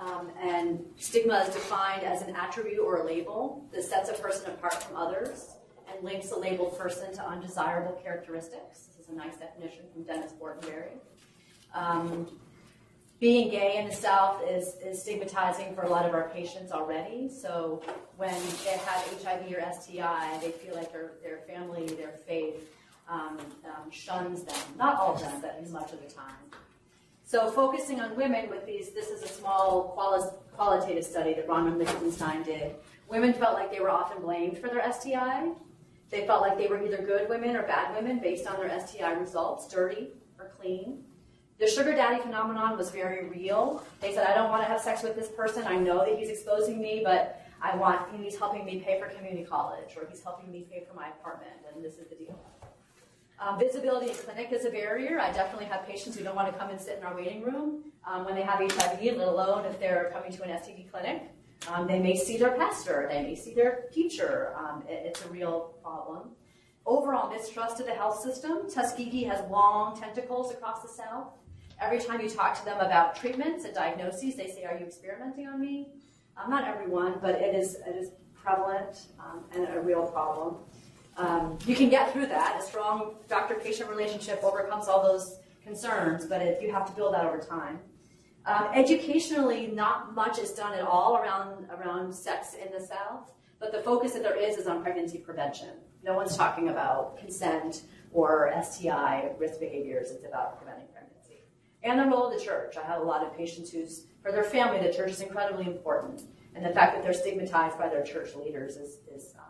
Um, and stigma is defined as an attribute or a label that sets a person apart from others and links a labeled person to undesirable characteristics. This is a nice definition from Dennis Fortenberry. Um, being gay in the South is, is stigmatizing for a lot of our patients already. So when they have HIV or STI, they feel like their, their family, their faith, um, um, shuns them. Not all of them, but much of the time. So focusing on women with these, this is a small quali- qualitative study that Ronald Lichtenstein did. Women felt like they were often blamed for their STI. They felt like they were either good women or bad women based on their STI results, dirty or clean. The sugar daddy phenomenon was very real. They said, I don't want to have sex with this person. I know that he's exposing me, but I want, he's helping me pay for community college, or he's helping me pay for my apartment, and this is the deal. Um, visibility in clinic is a barrier. I definitely have patients who don't want to come and sit in our waiting room um, when they have HIV, let alone if they're coming to an STD clinic. Um, they may see their pastor, they may see their teacher. Um, it, it's a real problem. Overall mistrust of the health system. Tuskegee has long tentacles across the South. Every time you talk to them about treatments and diagnoses, they say, Are you experimenting on me? Um, not everyone, but it is, it is prevalent um, and a real problem. Um, you can get through that. A strong doctor patient relationship overcomes all those concerns, but it, you have to build that over time. Um, educationally, not much is done at all around, around sex in the South, but the focus that there is is on pregnancy prevention. No one's talking about consent or STI risk behaviors, it's about preventing pregnancy. And the role of the church. I have a lot of patients whose, for their family, the church is incredibly important. And the fact that they're stigmatized by their church leaders is, is um,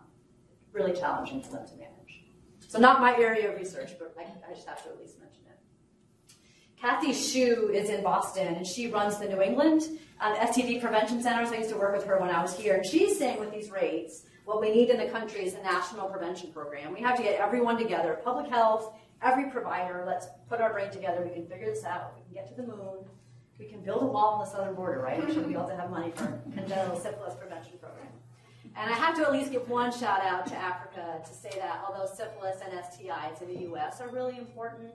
really challenging for them to manage. So not my area of research, but I, I just have to at least mention it. Kathy Hsu is in Boston, and she runs the New England um, STD prevention centers. I used to work with her when I was here, and she's saying with these rates, what we need in the country is a national prevention program. We have to get everyone together, public health, every provider. Let's put our brain together. We can figure this out. We can get to the moon. We can build a wall on the southern border, right? We should have money for congenital syphilis prevention program. And I have to at least give one shout out to Africa to say that although syphilis and STIs in the U.S. are really important,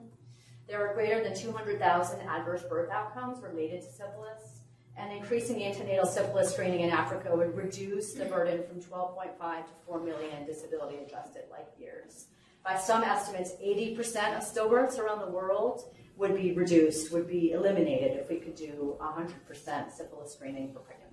there are greater than 200,000 adverse birth outcomes related to syphilis, and increasing antenatal syphilis screening in Africa would reduce the burden from 12.5 to 4 million disability adjusted life years. By some estimates, 80% of stillbirths around the world would be reduced, would be eliminated if we could do 100% syphilis screening for pregnant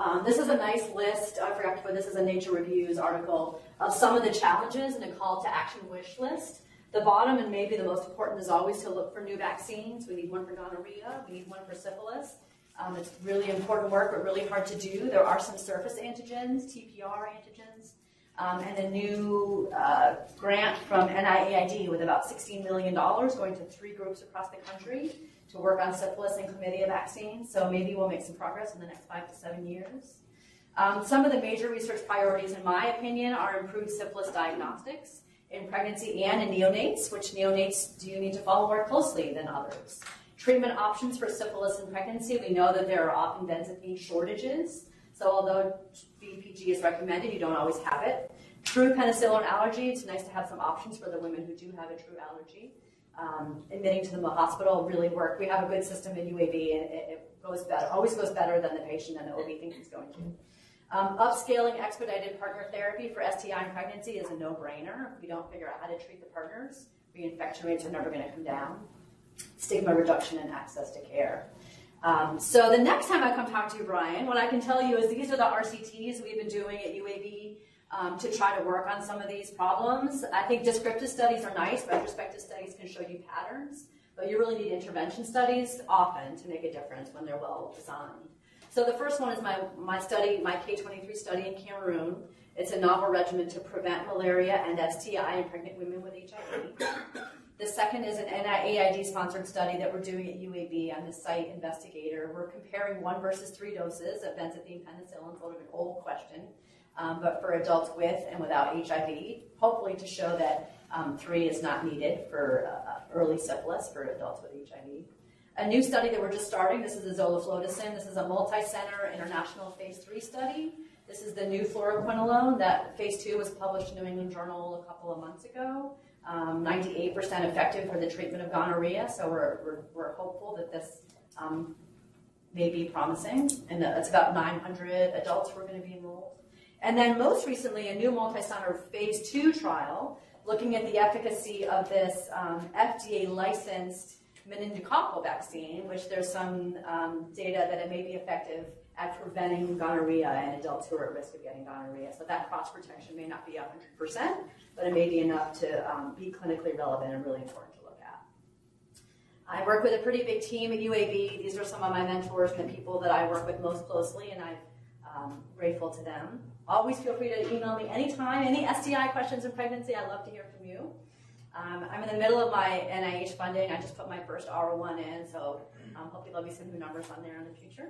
um, this is a nice list, I forgot to put this is a Nature Reviews article, of some of the challenges and a call to action wish list. The bottom, and maybe the most important, is always to look for new vaccines. We need one for gonorrhea, we need one for syphilis. Um, it's really important work, but really hard to do. There are some surface antigens, TPR antigens, um, and a new uh, grant from NIAID with about $16 million going to three groups across the country to work on syphilis and chlamydia vaccines. So maybe we'll make some progress in the next five to seven years. Um, some of the major research priorities, in my opinion, are improved syphilis diagnostics in pregnancy and in neonates, which neonates do you need to follow more closely than others. Treatment options for syphilis in pregnancy, we know that there are often benzathine shortages. So although BPG is recommended, you don't always have it. True penicillin allergy, it's nice to have some options for the women who do have a true allergy um, admitting to the hospital really work. We have a good system in UAB, and it, it, goes better, always goes better than the patient and the OB thinks it's going to. Um, upscaling expedited partner therapy for STI and pregnancy is a no-brainer. If we don't figure out how to treat the partners, reinfection rates are never going to come down. Stigma reduction and access to care. Um, so the next time I come talk to you, Brian, what I can tell you is these are the RCTs we've been doing at UAB um, to try to work on some of these problems. I think descriptive studies are nice. Retrospective studies can show you patterns. but you really need intervention studies often to make a difference when they're well designed. So the first one is my, my study, my K23 study in Cameroon. It's a novel regimen to prevent malaria and STI in pregnant women with HIV. The second is an NIAID-sponsored study that we're doing at UAB. I'm the site investigator. We're comparing one versus three doses of benzathine penicillin, sort of an old question, um, but for adults with and without HIV, hopefully to show that um, three is not needed for uh, early syphilis for adults with HIV. A new study that we're just starting, this is the zoliflodacin. This is a multi-center international phase three study. This is the new fluoroquinolone that phase two was published in New England Journal a couple of months ago. Um, 98% effective for the treatment of gonorrhea, so we're, we're, we're hopeful that this um, may be promising. And it's about 900 adults who are going to be enrolled. And then most recently, a new multi-center phase two trial looking at the efficacy of this um, FDA licensed meningococcal vaccine, which there's some um, data that it may be effective at preventing gonorrhea in adults who are at risk of getting gonorrhea. So that cross protection may not be 100%, but it may be enough to um, be clinically relevant and really important to look at. I work with a pretty big team at UAB. These are some of my mentors and the people that I work with most closely, and I'm um, grateful to them always feel free to email me anytime. Any STI questions in pregnancy, i love to hear from you. Um, I'm in the middle of my NIH funding. I just put my first R01 in, so um, hopefully there'll be some new numbers on there in the future.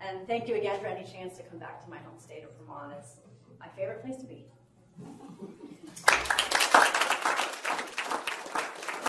And thank you again for any chance to come back to my home state of Vermont. It's my favorite place to be.